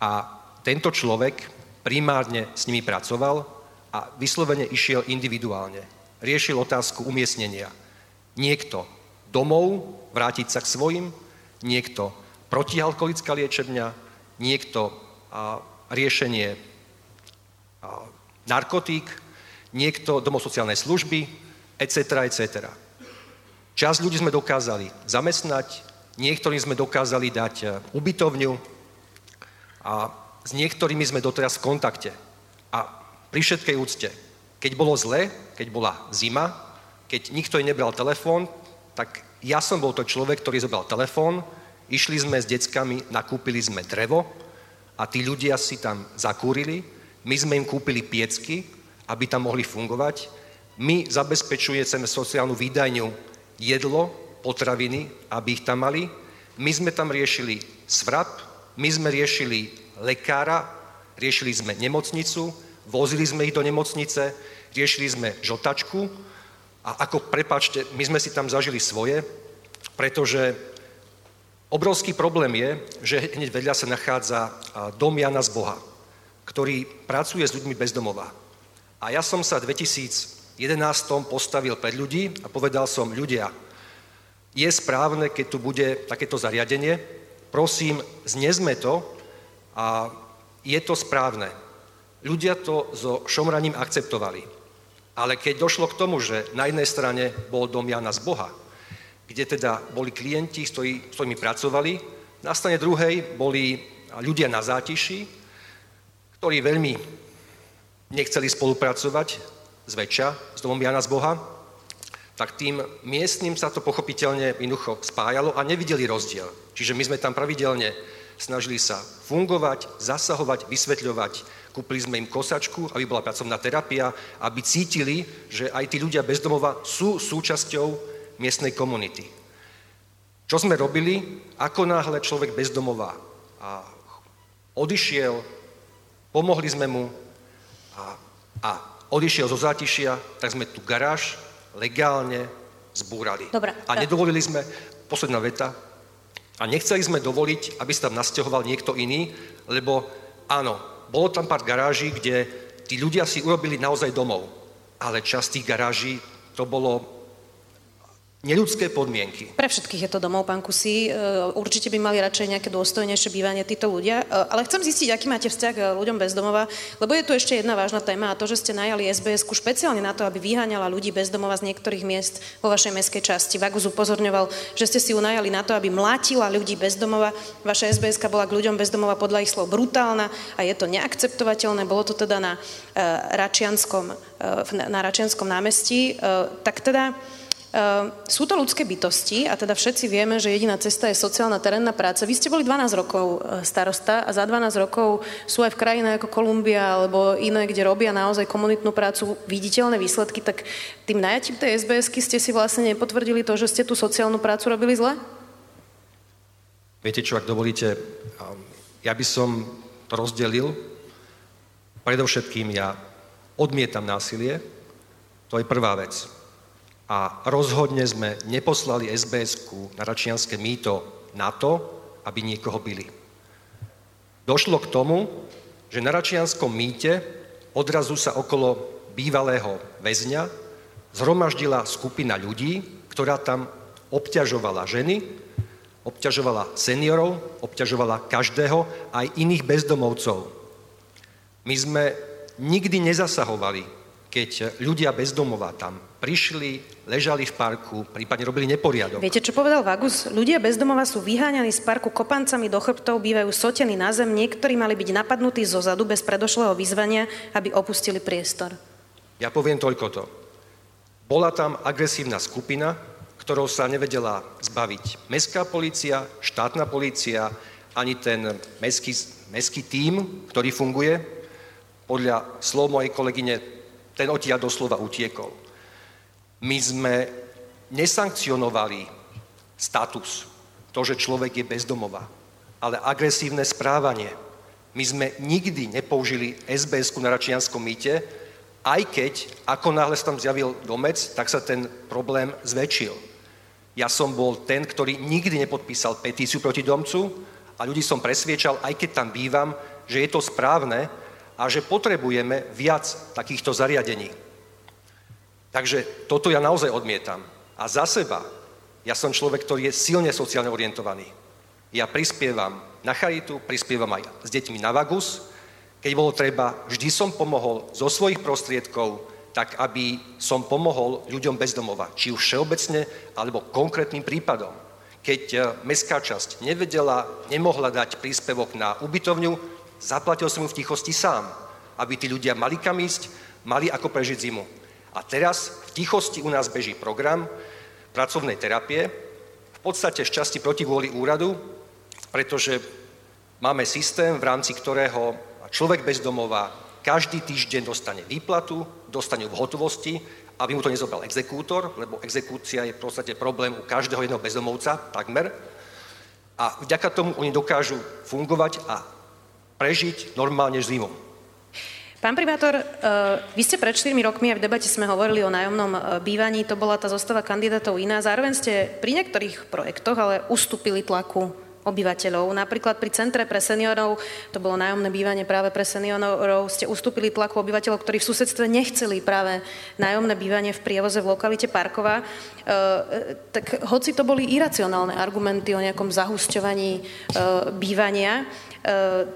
B: A tento človek primárne s nimi pracoval a vyslovene išiel individuálne. Riešil otázku umiestnenia. Niekto domov, vrátiť sa k svojim, niekto protialkoholická liečebňa, niekto a, riešenie a, narkotík, niekto domov sociálnej služby, etc., etc. Čas ľudí sme dokázali zamestnať, niektorým sme dokázali dať e, ubytovňu a s niektorými sme doteraz v kontakte. A pri všetkej úcte, keď bolo zle, keď bola zima, keď nikto jej nebral telefón, tak ja som bol to človek, ktorý zobral telefón, išli sme s deckami, nakúpili sme drevo a tí ľudia si tam zakúrili, my sme im kúpili piecky, aby tam mohli fungovať, my zabezpečujeme sociálnu výdajňu jedlo, potraviny, aby ich tam mali, my sme tam riešili svrap, my sme riešili lekára, riešili sme nemocnicu, vozili sme ich do nemocnice, riešili sme žotačku a ako, prepačte, my sme si tam zažili svoje, pretože obrovský problém je, že hneď vedľa sa nachádza dom Jana z Boha, ktorý pracuje s ľuďmi bezdomová. A ja som sa v 2011 postavil pred ľudí a povedal som, ľudia, je správne, keď tu bude takéto zariadenie, prosím, znesme to a je to správne. Ľudia to so šomraním akceptovali. Ale keď došlo k tomu, že na jednej strane bol dom Jana z Boha, kde teda boli klienti, s ktorými pracovali, na strane druhej boli ľudia na zátiši, ktorí veľmi nechceli spolupracovať zväčša s domom Jana z Boha, tak tým miestnym sa to pochopiteľne jednoducho spájalo a nevideli rozdiel. Čiže my sme tam pravidelne snažili sa fungovať, zasahovať, vysvetľovať. Kúpili sme im kosačku, aby bola pracovná terapia, aby cítili, že aj tí ľudia bezdomova sú súčasťou miestnej komunity. Čo sme robili? Ako náhle človek bezdomová odišiel, pomohli sme mu, a, a odišiel zo zátišia, tak sme tu garáž legálne zbúrali.
A: Dobre.
B: A nedovolili sme, posledná veta, a nechceli sme dovoliť, aby sa tam nasťahoval niekto iný, lebo áno, bolo tam pár garáží, kde tí ľudia si urobili naozaj domov. Ale časť tých garáží to bolo neľudské podmienky.
A: Pre všetkých je to domov, pán Kusí. E, určite by mali radšej nejaké dôstojnejšie bývanie títo ľudia. E, ale chcem zistiť, aký máte vzťah k ľuďom bezdomova, lebo je tu ešte jedna vážna téma a to, že ste najali sbs špeciálne na to, aby vyháňala ľudí bezdomova z niektorých miest vo vašej mestskej časti. Vagus upozorňoval, že ste si ju najali na to, aby mlátila ľudí bezdomova. Vaša sbs bola k ľuďom bezdomova podľa ich slov brutálna a je to neakceptovateľné. Bolo to teda na, uh, Račianskom, uh, na Račianskom námestí. Uh, tak teda sú to ľudské bytosti a teda všetci vieme, že jediná cesta je sociálna terénna práca. Vy ste boli 12 rokov e, starosta a za 12 rokov sú aj v krajine ako Kolumbia alebo iné, kde robia naozaj komunitnú prácu viditeľné výsledky, tak tým najatím tej sbs ste si vlastne nepotvrdili to, že ste tú sociálnu prácu robili zle?
B: Viete čo, ak dovolíte, ja by som to rozdelil. Predovšetkým ja odmietam násilie, to je prvá vec a rozhodne sme neposlali sbs na Račianské mýto na to, aby niekoho byli. Došlo k tomu, že na Račianskom mýte odrazu sa okolo bývalého väzňa zhromaždila skupina ľudí, ktorá tam obťažovala ženy, obťažovala seniorov, obťažovala každého, aj iných bezdomovcov. My sme nikdy nezasahovali, keď ľudia bezdomová tam prišli, ležali v parku, prípadne robili neporiadok.
A: Viete, čo povedal Vagus? Ľudia bezdomova sú vyháňaní z parku kopancami do chrbtov, bývajú sotení na zem, niektorí mali byť napadnutí zo zadu bez predošlého vyzvania, aby opustili priestor.
B: Ja poviem toľko to. Bola tam agresívna skupina, ktorou sa nevedela zbaviť mestská policia, štátna policia, ani ten mestský, mestský tím, ktorý funguje. Podľa slov mojej kolegyne, ten odtiaľ doslova utiekol. My sme nesankcionovali status, to, že človek je bezdomová. ale agresívne správanie. My sme nikdy nepoužili SBS-ku na Račianskom mýte, aj keď, ako náhle sa tam zjavil domec, tak sa ten problém zväčšil. Ja som bol ten, ktorý nikdy nepodpísal petíciu proti domcu a ľudí som presviečal, aj keď tam bývam, že je to správne a že potrebujeme viac takýchto zariadení. Takže toto ja naozaj odmietam. A za seba, ja som človek, ktorý je silne sociálne orientovaný. Ja prispievam na charitu, prispievam aj s deťmi na Vagus. Keď bolo treba, vždy som pomohol zo svojich prostriedkov, tak aby som pomohol ľuďom bez domova. Či už všeobecne, alebo konkrétnym prípadom. Keď e, mestská časť nevedela, nemohla dať príspevok na ubytovňu, zaplatil som ju v tichosti sám, aby tí ľudia mali kam ísť, mali ako prežiť zimu. A teraz v tichosti u nás beží program pracovnej terapie, v podstate z časti proti vôli úradu, pretože máme systém, v rámci ktorého človek bez domova každý týždeň dostane výplatu, dostane v hotovosti, aby mu to nezobral exekútor, lebo exekúcia je v podstate problém u každého jedného bezdomovca, takmer. A vďaka tomu oni dokážu fungovať a prežiť normálne zimu.
A: Pán primátor, uh, vy ste pred 4 rokmi a v debate sme hovorili o nájomnom uh, bývaní, to bola tá zostava kandidátov iná. Zároveň ste pri niektorých projektoch ale ustúpili tlaku obyvateľov. Napríklad pri Centre pre seniorov, to bolo nájomné bývanie práve pre seniorov, ste ustúpili tlaku obyvateľov, ktorí v susedstve nechceli práve nájomné bývanie v prievoze v lokalite Parková. E, tak hoci to boli iracionálne argumenty o nejakom zahusťovaní e, bývania, e,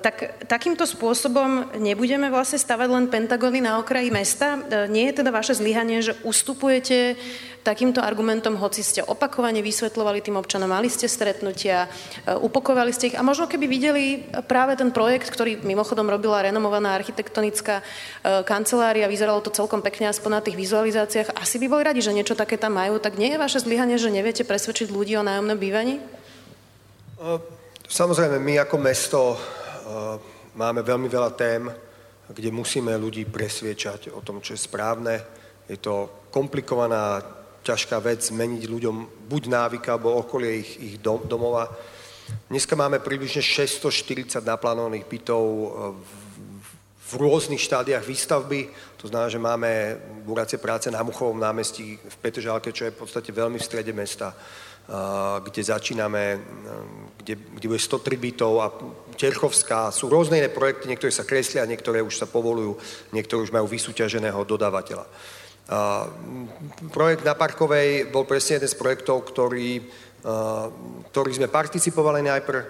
A: tak takýmto spôsobom nebudeme vlastne stavať len pentagóny na okraji mesta? E, nie je teda vaše zlyhanie, že ustupujete takýmto argumentom, hoci ste opakovane vysvetľovali tým občanom, mali ste stretnutia, e, upokovali ste ich a možno keby videli práve ten projekt, ktorý mimochodom robila renomovaná architektonická kancelária, vyzeralo to celkom pekne aspoň na tých vizualizáciách, asi by boli radi, že niečo také tam majú, tak nie je vaše zlyhanie, že neviete presvedčiť ľudí o nájomnom bývaní?
D: E, samozrejme, my ako mesto máme veľmi veľa tém, kde musíme ľudí presviečať o tom, čo je správne. Je to komplikovaná ťažká vec zmeniť ľuďom buď návyka, alebo okolie ich, ich dom, domova. Dneska máme približne 640 naplánovaných bytov e, v, v rôznych štádiách výstavby. To znamená, že máme buracie práce na Muchovom námestí v Petržálke, čo je v podstate veľmi v strede mesta, kde začíname, e, kde, kde bude 103 bytov a Terchovská. Sú rôzne iné projekty, niektoré sa kreslia, niektoré už sa povolujú, niektoré už majú vysúťaženého dodávateľa. Projekt na Parkovej bol presne jeden z projektov, ktorý, ktorý sme participovali najprv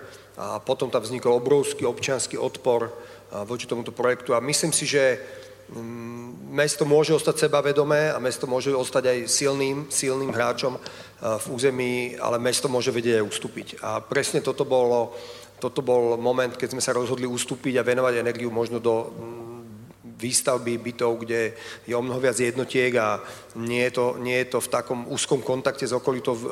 D: a potom tam vznikol obrovský občianský odpor voči tomuto projektu a myslím si, že mesto môže ostať sebavedomé a mesto môže ostať aj silným, silným hráčom v území, ale mesto môže vedieť aj ustúpiť. A presne toto, bolo, toto bol moment, keď sme sa rozhodli ustúpiť a venovať energiu možno do výstavby bytov, kde je o mnoho viac jednotiek a nie je to, nie je to v takom úzkom kontakte s okolitou e,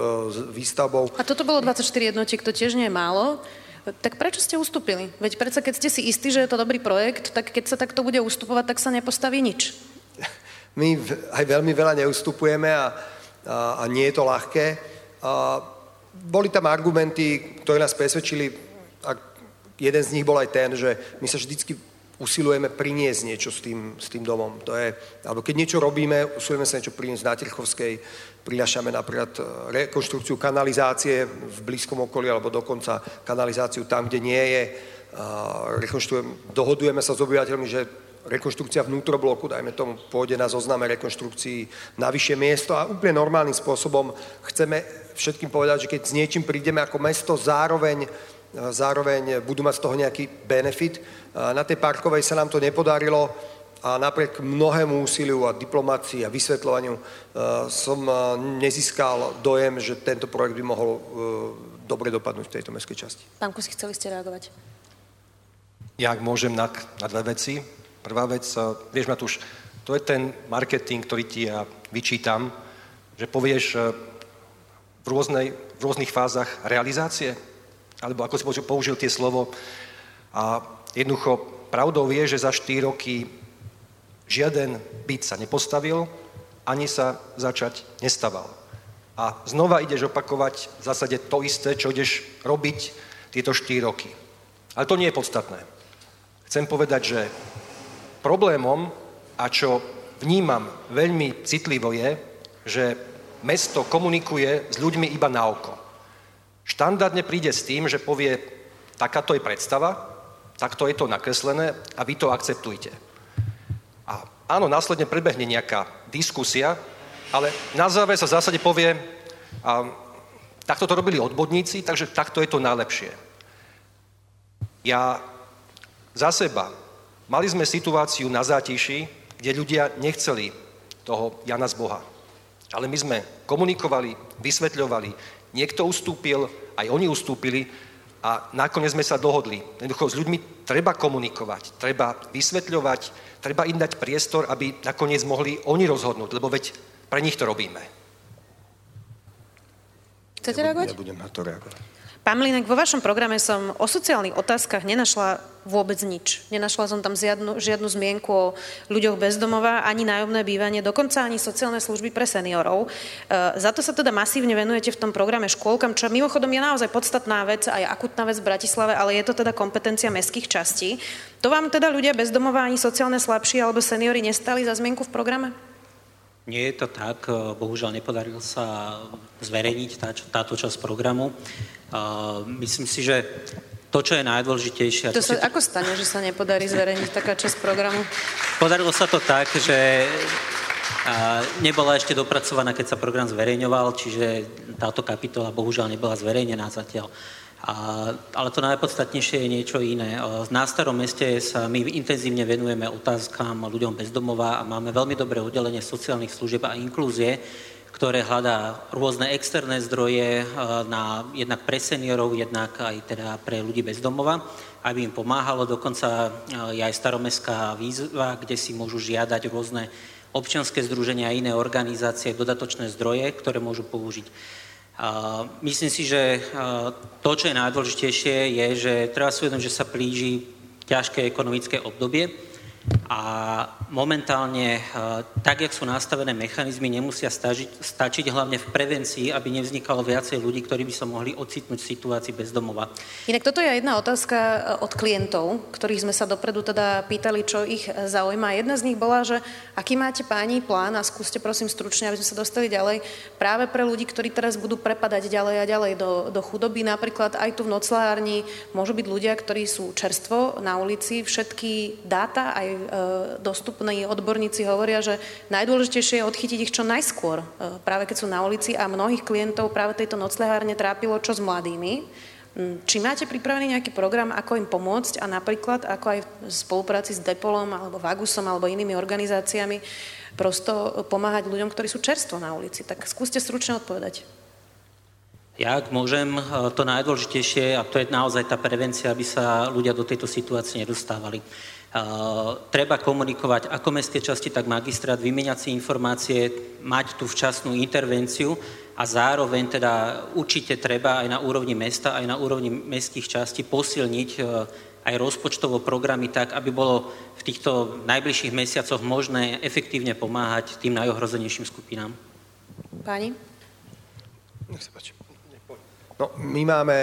D: výstavbou.
A: A toto bolo 24 jednotiek, to tiež nie je málo. Tak prečo ste ustúpili? Veď predsa, keď ste si istí, že je to dobrý projekt, tak keď sa takto bude ustupovať, tak sa nepostaví nič.
D: My aj veľmi veľa neustupujeme a, a, a nie je to ľahké. A boli tam argumenty, ktoré nás presvedčili, a jeden z nich bol aj ten, že my sa vždycky usilujeme priniesť niečo s tým, s tým domom. To je, alebo keď niečo robíme, usilujeme sa niečo priniesť na Tirchovskej, prinášame napríklad e, rekonštrukciu kanalizácie v blízkom okolí, alebo dokonca kanalizáciu tam, kde nie je. Dohodujeme sa s obyvateľmi, že rekonštrukcia vnútrobloku, dajme tomu, pôjde na zozname rekonštrukcií na vyššie miesto a úplne normálnym spôsobom chceme všetkým povedať, že keď s niečím prídeme ako mesto, zároveň zároveň budú mať z toho nejaký benefit. Na tej parkovej sa nám to nepodarilo a napriek mnohému úsiliu a diplomácii a vysvetľovaniu som nezískal dojem, že tento projekt by mohol dobre dopadnúť v tejto mestskej časti.
A: Pán Kusi, chceli ste reagovať?
B: Ja ak môžem na, na dve veci. Prvá vec, vieš Matúš, to je ten marketing, ktorý ti ja vyčítam, že povieš v, rôznej, v rôznych fázach realizácie alebo ako si použil tie slovo. A jednoducho pravdou je, že za 4 roky žiaden byt sa nepostavil, ani sa začať nestaval. A znova ideš opakovať v zásade to isté, čo ideš robiť tieto 4 roky. Ale to nie je podstatné. Chcem povedať, že problémom, a čo vnímam veľmi citlivo je, že mesto komunikuje s ľuďmi iba na oko. Štandardne príde s tým, že povie, takáto je predstava, takto je to nakreslené a vy to akceptujte. Áno, následne prebehne nejaká diskusia, ale na záver sa v zásade povie, a, takto to robili odborníci, takže takto je to najlepšie. Ja za seba, mali sme situáciu na zátiši, kde ľudia nechceli toho Jana z Boha. Ale my sme komunikovali, vysvetľovali, niekto ustúpil, aj oni ustúpili a nakoniec sme sa dohodli. Jednoducho s ľuďmi treba komunikovať, treba vysvetľovať, treba im dať priestor, aby nakoniec mohli oni rozhodnúť, lebo veď pre nich to robíme.
A: Chcete reagovať?
D: Ja budem na to reagovať.
A: Pán Mlinek, vo vašom programe som o sociálnych otázkach nenašla vôbec nič. Nenašla som tam žiadnu, žiadnu zmienku o ľuďoch bezdomova, ani nájomné bývanie, dokonca ani sociálne služby pre seniorov. E, za to sa teda masívne venujete v tom programe škôlkam, čo mimochodom je naozaj podstatná vec, aj akutná vec v Bratislave, ale je to teda kompetencia mestských častí. To vám teda ľudia bezdomova, ani sociálne slabší alebo seniory nestali za zmienku v programe?
C: Nie je to tak, e, bohužiaľ nepodarilo sa zverejniť tá, táto časť programu. Myslím si, že to, čo je najdôležitejšie...
A: To sa, si... Ako stane, že sa nepodarí zverejniť taká časť programu?
C: Podarilo sa to tak, že nebola ešte dopracovaná, keď sa program zverejňoval, čiže táto kapitola bohužiaľ nebola zverejnená zatiaľ. A, ale to najpodstatnejšie je niečo iné. Na starom meste sa my intenzívne venujeme otázkam ľuďom bezdomova a máme veľmi dobré oddelenie sociálnych služieb a inklúzie, ktoré hľadá rôzne externé zdroje na, jednak pre seniorov, jednak aj teda pre ľudí bezdomova, aby im pomáhalo. Dokonca je aj staromestská výzva, kde si môžu žiadať rôzne občianske združenia a iné organizácie dodatočné zdroje, ktoré môžu použiť. Myslím si, že to, čo je najdôležitejšie, je, že treba si uvedomiť, že sa blíži ťažké ekonomické obdobie a momentálne, eh, tak, jak sú nastavené mechanizmy, nemusia stažiť, stačiť hlavne v prevencii, aby nevznikalo viacej ľudí, ktorí by sa mohli ocitnúť v situácii bezdomova.
A: Inak toto je jedna otázka eh, od klientov, ktorých sme sa dopredu teda pýtali, čo ich eh, zaujíma. Jedna z nich bola, že aký máte páni plán a skúste prosím stručne, aby sme sa dostali ďalej, práve pre ľudí, ktorí teraz budú prepadať ďalej a ďalej do, do chudoby. Napríklad aj tu v noclárni môžu byť ľudia, ktorí sú čerstvo na ulici, všetky dáta aj E, dostupní odborníci hovoria, že najdôležitejšie je odchytiť ich čo najskôr, e, práve keď sú na ulici a mnohých klientov práve tejto noclehárne trápilo, čo s mladými. Mm, či máte pripravený nejaký program, ako im pomôcť a napríklad ako aj v spolupráci s Depolom alebo Vagusom alebo inými organizáciami prosto pomáhať ľuďom, ktorí sú čerstvo na ulici. Tak skúste stručne odpovedať.
C: Ja, ak môžem, e, to najdôležitejšie, a to je naozaj tá prevencia, aby sa ľudia do tejto situácie nedostávali. Uh, treba komunikovať ako mestské časti, tak magistrát, vymeniať si informácie, mať tú včasnú intervenciu a zároveň teda určite treba aj na úrovni mesta, aj na úrovni mestských častí posilniť uh, aj rozpočtovo programy tak, aby bolo v týchto najbližších mesiacoch možné efektívne pomáhať tým najohrozenejším skupinám.
A: Páni?
D: Nech sa páči. No, my máme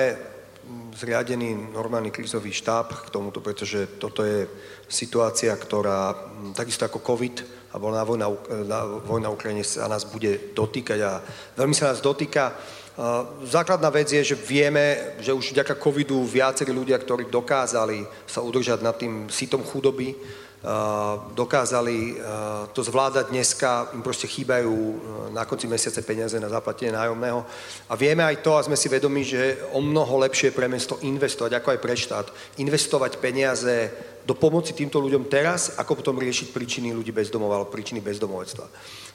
D: zriadený normálny krízový štáb k tomuto, pretože toto je situácia, ktorá takisto ako COVID a na vojna, na vojna Ukrajine sa nás bude dotýkať a veľmi sa nás dotýka. Základná vec je, že vieme, že už vďaka covidu viacerí ľudia, ktorí dokázali sa udržať nad tým sítom chudoby, dokázali to zvládať dneska, im proste chýbajú na konci mesiace peniaze na zaplatenie nájomného. A vieme aj to, a sme si vedomi, že o mnoho lepšie je pre mesto investovať, ako aj pre štát, investovať peniaze do pomoci týmto ľuďom teraz, ako potom riešiť príčiny ľudí bezdomova alebo príčiny bezdomovectva.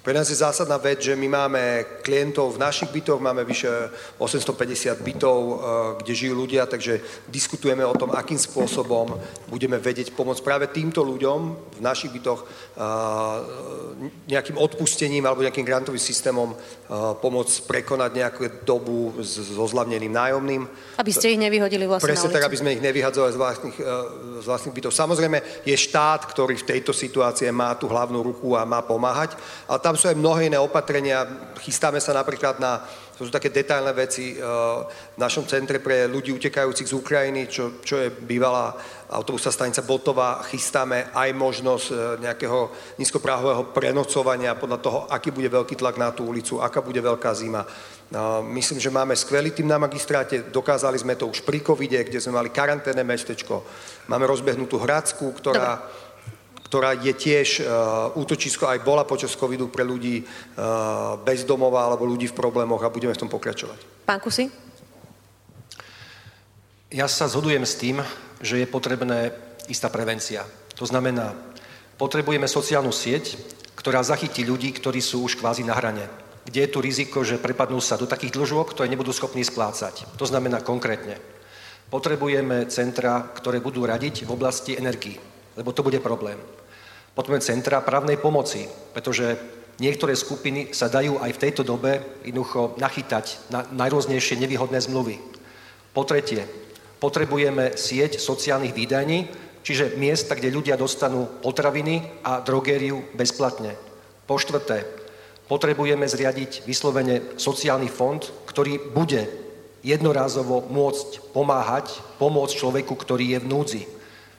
D: Pre nás je zásadná vec, že my máme klientov v našich bytoch, máme vyše 850 bytov, eh, kde žijú ľudia, takže diskutujeme o tom, akým spôsobom budeme vedieť pomôcť práve týmto ľuďom v našich bytoch eh, nejakým odpustením alebo nejakým grantovým systémom eh, pomôcť prekonať nejakú dobu so zlavneným nájomným.
A: Aby ste ich nevyhodili vlastne
D: Presne tak, aby sme ich nevyhadzovali z vlastných, z vlastných bytov. samozrejme je štát, ktorý v tejto situácii má tú hlavnú ruku a má pomáhať, ale tam sú aj mnohé iné opatrenia. Chystáme sa napríklad na to sú také detailné veci v našom centre pre ľudí utekajúcich z Ukrajiny, čo, čo je bývalá autobusná stanica Botova. Chystáme aj možnosť nejakého nízkopráhového prenocovania podľa toho, aký bude veľký tlak na tú ulicu, aká bude veľká zima. Myslím, že máme skvelý tým na magistráte, dokázali sme to už pri covide, kde sme mali karanténne mestečko. Máme rozbehnutú Hradsku, ktorá, ktorá je tiež uh, útočisko, aj bola počas covidu pre ľudí uh, bezdomova alebo ľudí v problémoch a budeme v tom pokračovať.
A: Pán Kusy?
B: Ja sa zhodujem s tým, že je potrebné istá prevencia. To znamená, potrebujeme sociálnu sieť, ktorá zachytí ľudí, ktorí sú už kvázi na hrane kde je tu riziko, že prepadnú sa do takých dlžôk, ktoré nebudú schopní splácať. To znamená konkrétne. Potrebujeme centra, ktoré budú radiť v oblasti energii, lebo to bude problém. Potrebujeme centra právnej pomoci, pretože niektoré skupiny sa dajú aj v tejto dobe jednoducho nachytať na najrôznejšie nevýhodné zmluvy. Po tretie, potrebujeme sieť sociálnych výdajní, čiže miesta, kde ľudia dostanú potraviny a drogériu bezplatne. Po štvrté, potrebujeme zriadiť vyslovene sociálny fond, ktorý bude jednorázovo môcť pomáhať, pomôcť človeku, ktorý je v núdzi.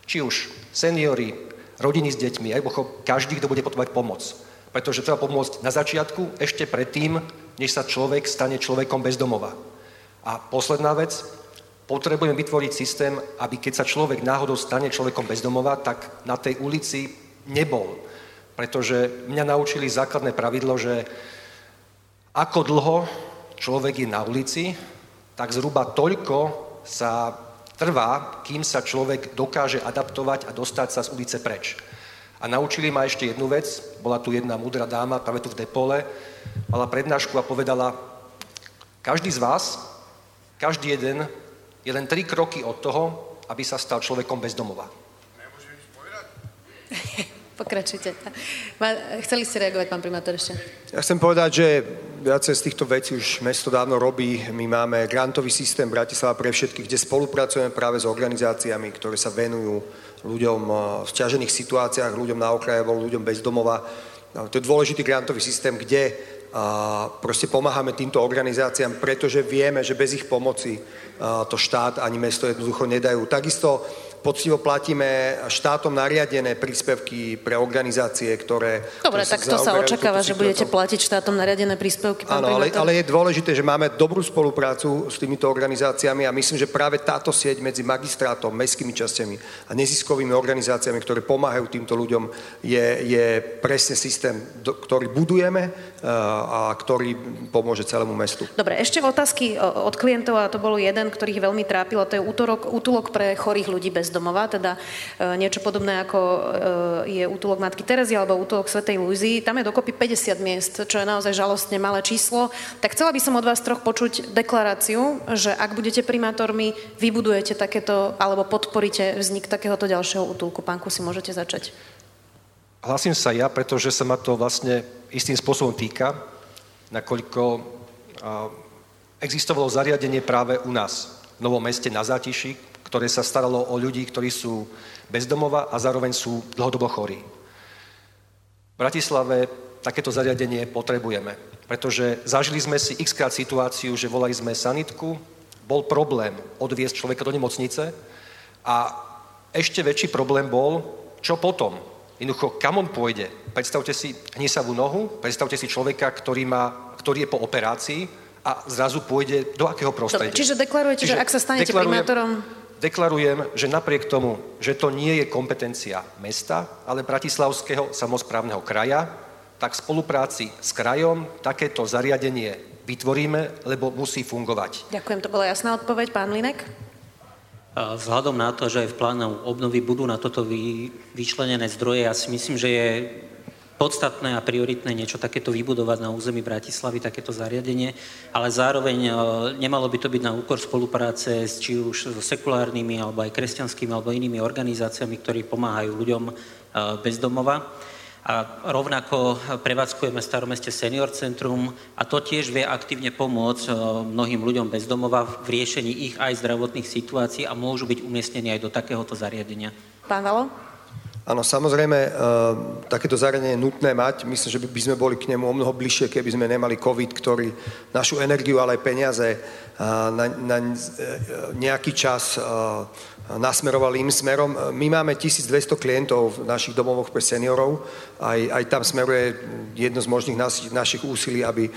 B: Či už seniory, rodiny s deťmi, alebo každý, kto bude potrebovať pomoc. Pretože treba pomôcť na začiatku, ešte predtým, než sa človek stane človekom bez domova. A posledná vec, potrebujeme vytvoriť systém, aby keď sa človek náhodou stane človekom bez domova, tak na tej ulici nebol pretože mňa naučili základné pravidlo, že ako dlho človek je na ulici, tak zhruba toľko sa trvá, kým sa človek dokáže adaptovať a dostať sa z ulice preč. A naučili ma ešte jednu vec, bola tu jedna múdra dáma, práve tu v Depole, mala prednášku a povedala, každý z vás, každý jeden, je len tri kroky od toho, aby sa stal človekom bez domova. Nemôžem nič povedať?
A: Pokračujte. Chceli ste reagovať, pán primátor, ešte?
D: Ja chcem povedať, že viacej z týchto vecí už mesto dávno robí. My máme grantový systém Bratislava pre všetkých, kde spolupracujeme práve s organizáciami, ktoré sa venujú ľuďom v ťažených situáciách, ľuďom na okraje, ľuďom bez domova. To je dôležitý grantový systém, kde a proste pomáhame týmto organizáciám, pretože vieme, že bez ich pomoci to štát ani mesto jednoducho nedajú. Takisto poctivo platíme štátom nariadené príspevky pre organizácie, ktoré...
A: Dobre,
D: ktoré
A: tak to sa očakáva, že budete platiť štátom nariadené príspevky, pán
D: Áno, ale, ale je dôležité, že máme dobrú spoluprácu s týmito organizáciami a myslím, že práve táto sieť medzi magistrátom, mestskými častiami a neziskovými organizáciami, ktoré pomáhajú týmto ľuďom, je, je presne systém, ktorý budujeme eh, a ktorý pomôže celému mestu.
A: Dobre, ešte otázky od klientov, a to bol jeden, ktorých veľmi trápilo, to je útorok, útulok pre chorých ľudí bez domova, teda e, niečo podobné ako e, je útulok Matky Terezy alebo útulok Svetej Luizy. Tam je dokopy 50 miest, čo je naozaj žalostne malé číslo. Tak chcela by som od vás troch počuť deklaráciu, že ak budete primátormi, vybudujete takéto alebo podporíte vznik takéhoto ďalšieho útulku. Pánku si môžete začať.
B: Hlasím sa ja, pretože sa ma to vlastne istým spôsobom týka, nakoľko existovalo zariadenie práve u nás, v Novom meste na Zátiši, ktoré sa staralo o ľudí, ktorí sú bezdomova a zároveň sú dlhodobo chorí. V Bratislave takéto zariadenie potrebujeme, pretože zažili sme si xkrát situáciu, že volali sme sanitku, bol problém odviesť človeka do nemocnice a ešte väčší problém bol, čo potom. Jednoducho, kam on pôjde? Predstavte si hnisavú nohu, predstavte si človeka, ktorý, má, ktorý je po operácii a zrazu pôjde do akého prostredia.
A: Čiže deklarujete, čiže že ak sa stanete primátorom
B: deklarujem, že napriek tomu, že to nie je kompetencia mesta, ale Bratislavského samozprávneho kraja, tak v spolupráci s krajom takéto zariadenie vytvoríme, lebo musí fungovať.
A: Ďakujem, to bola jasná odpoveď. Pán Linek?
C: Vzhľadom na to, že aj v plánu obnovy budú na toto vyčlenené zdroje, ja si myslím, že je podstatné a prioritné niečo takéto vybudovať na území Bratislavy, takéto zariadenie, ale zároveň e, nemalo by to byť na úkor spolupráce s, či už so sekulárnymi, alebo aj kresťanskými, alebo inými organizáciami, ktorí pomáhajú ľuďom e, bez domova. A rovnako prevádzkujeme Staromeste Senior Centrum a to tiež vie aktívne pomôcť e, mnohým ľuďom bezdomova v riešení ich aj zdravotných situácií a môžu byť umiestnení aj do takéhoto zariadenia.
A: Pán Valo?
D: Áno, samozrejme, uh, takéto zariadenie je nutné mať. Myslím, že by sme boli k nemu o mnoho bližšie, keby sme nemali COVID, ktorý našu energiu, ale aj peniaze uh, na, na uh, nejaký čas nasmerovali im smerom. My máme 1200 klientov v našich domovoch pre seniorov. Aj, aj tam smeruje jedno z možných nas, našich úsilí, aby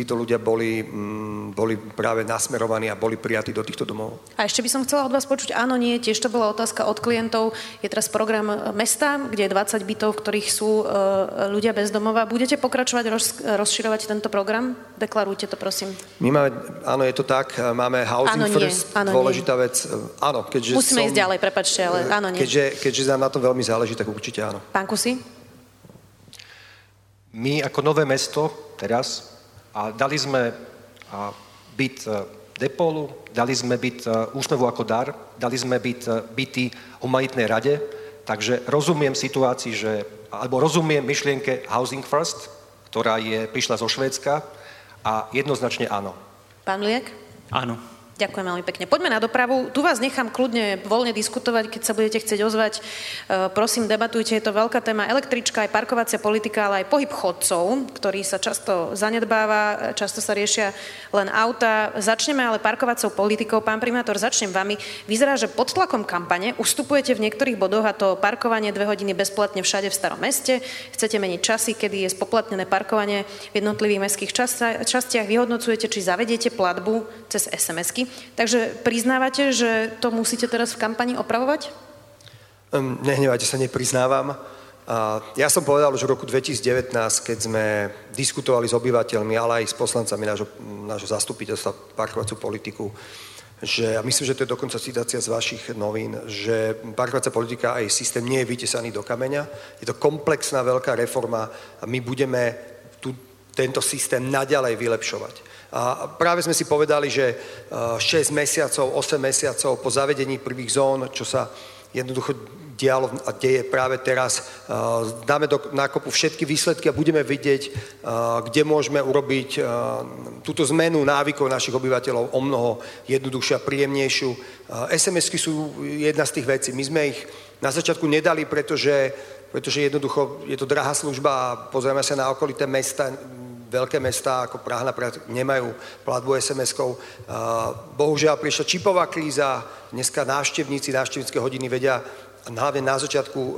D: títo ľudia boli, mm, boli práve nasmerovaní a boli prijatí do týchto domov.
A: A ešte by som chcela od vás počuť, áno, nie, tiež to bola otázka od klientov. Je teraz program mesta, kde je 20 bytov, v ktorých sú uh, ľudia bez domova. Budete pokračovať, roz, rozširovať tento program? Deklarujte to, prosím.
D: My máme, áno, je to tak, máme Housing áno, First, áno, dôležitá nie. vec. Áno,
A: keďže Musíme Musíme ísť ďalej, prepačte, ale áno, nie.
D: Keďže, keďže nám na to veľmi záleží, tak určite áno.
A: Pán Kusy?
B: My ako nové mesto teraz a dali sme byt e, Depolu, dali sme byt e, Úsmevu ako dar, dali sme byt, e, byty humanitnej rade, takže rozumiem situácii, že, alebo rozumiem myšlienke Housing First, ktorá je, prišla zo Švédska a jednoznačne áno.
A: Pán Liek?
C: Áno.
A: Ďakujem veľmi pekne. Poďme na dopravu. Tu vás nechám kľudne voľne diskutovať, keď sa budete chcieť ozvať. E, prosím, debatujte, je to veľká téma. Električka, aj parkovacia politika, ale aj pohyb chodcov, ktorý sa často zanedbáva, často sa riešia len auta. Začneme ale parkovacou politikou. Pán primátor, začnem vami. Vyzerá, že pod tlakom kampane ustupujete v niektorých bodoch a to parkovanie dve hodiny bezplatne všade v starom meste. Chcete meniť časy, kedy je spoplatnené parkovanie v jednotlivých mestských častiach. Vyhodnocujete, či zavediete platbu cez SMS-ky. Takže priznávate, že to musíte teraz v kampani opravovať?
D: Um, nehnevajte sa, nepriznávam. A ja som povedal už v roku 2019, keď sme diskutovali s obyvateľmi, ale aj s poslancami nášho, nášho zastupiteľstva parkovaciu politiku, že, a myslím, že to je dokonca citácia z vašich novín, že parkovacia politika a jej systém nie je vytesaný do kameňa. Je to komplexná veľká reforma a my budeme tu, tento systém naďalej vylepšovať. A práve sme si povedali, že 6 mesiacov, 8 mesiacov po zavedení prvých zón, čo sa jednoducho dialo a deje práve teraz. Dáme do nákopu všetky výsledky a budeme vidieť, kde môžeme urobiť túto zmenu návykov našich obyvateľov o mnoho jednoduchšie a príjemnejšiu. SMS-ky sú jedna z tých vecí. My sme ich na začiatku nedali, pretože, pretože jednoducho je to drahá služba a pozrieme sa na okolité mesta, veľké mestá ako Praha napríklad nemajú platbu SMS-kou. Bohužiaľ prišla čipová kríza, dneska návštevníci, návštevnícke hodiny vedia hlavne na začiatku uh,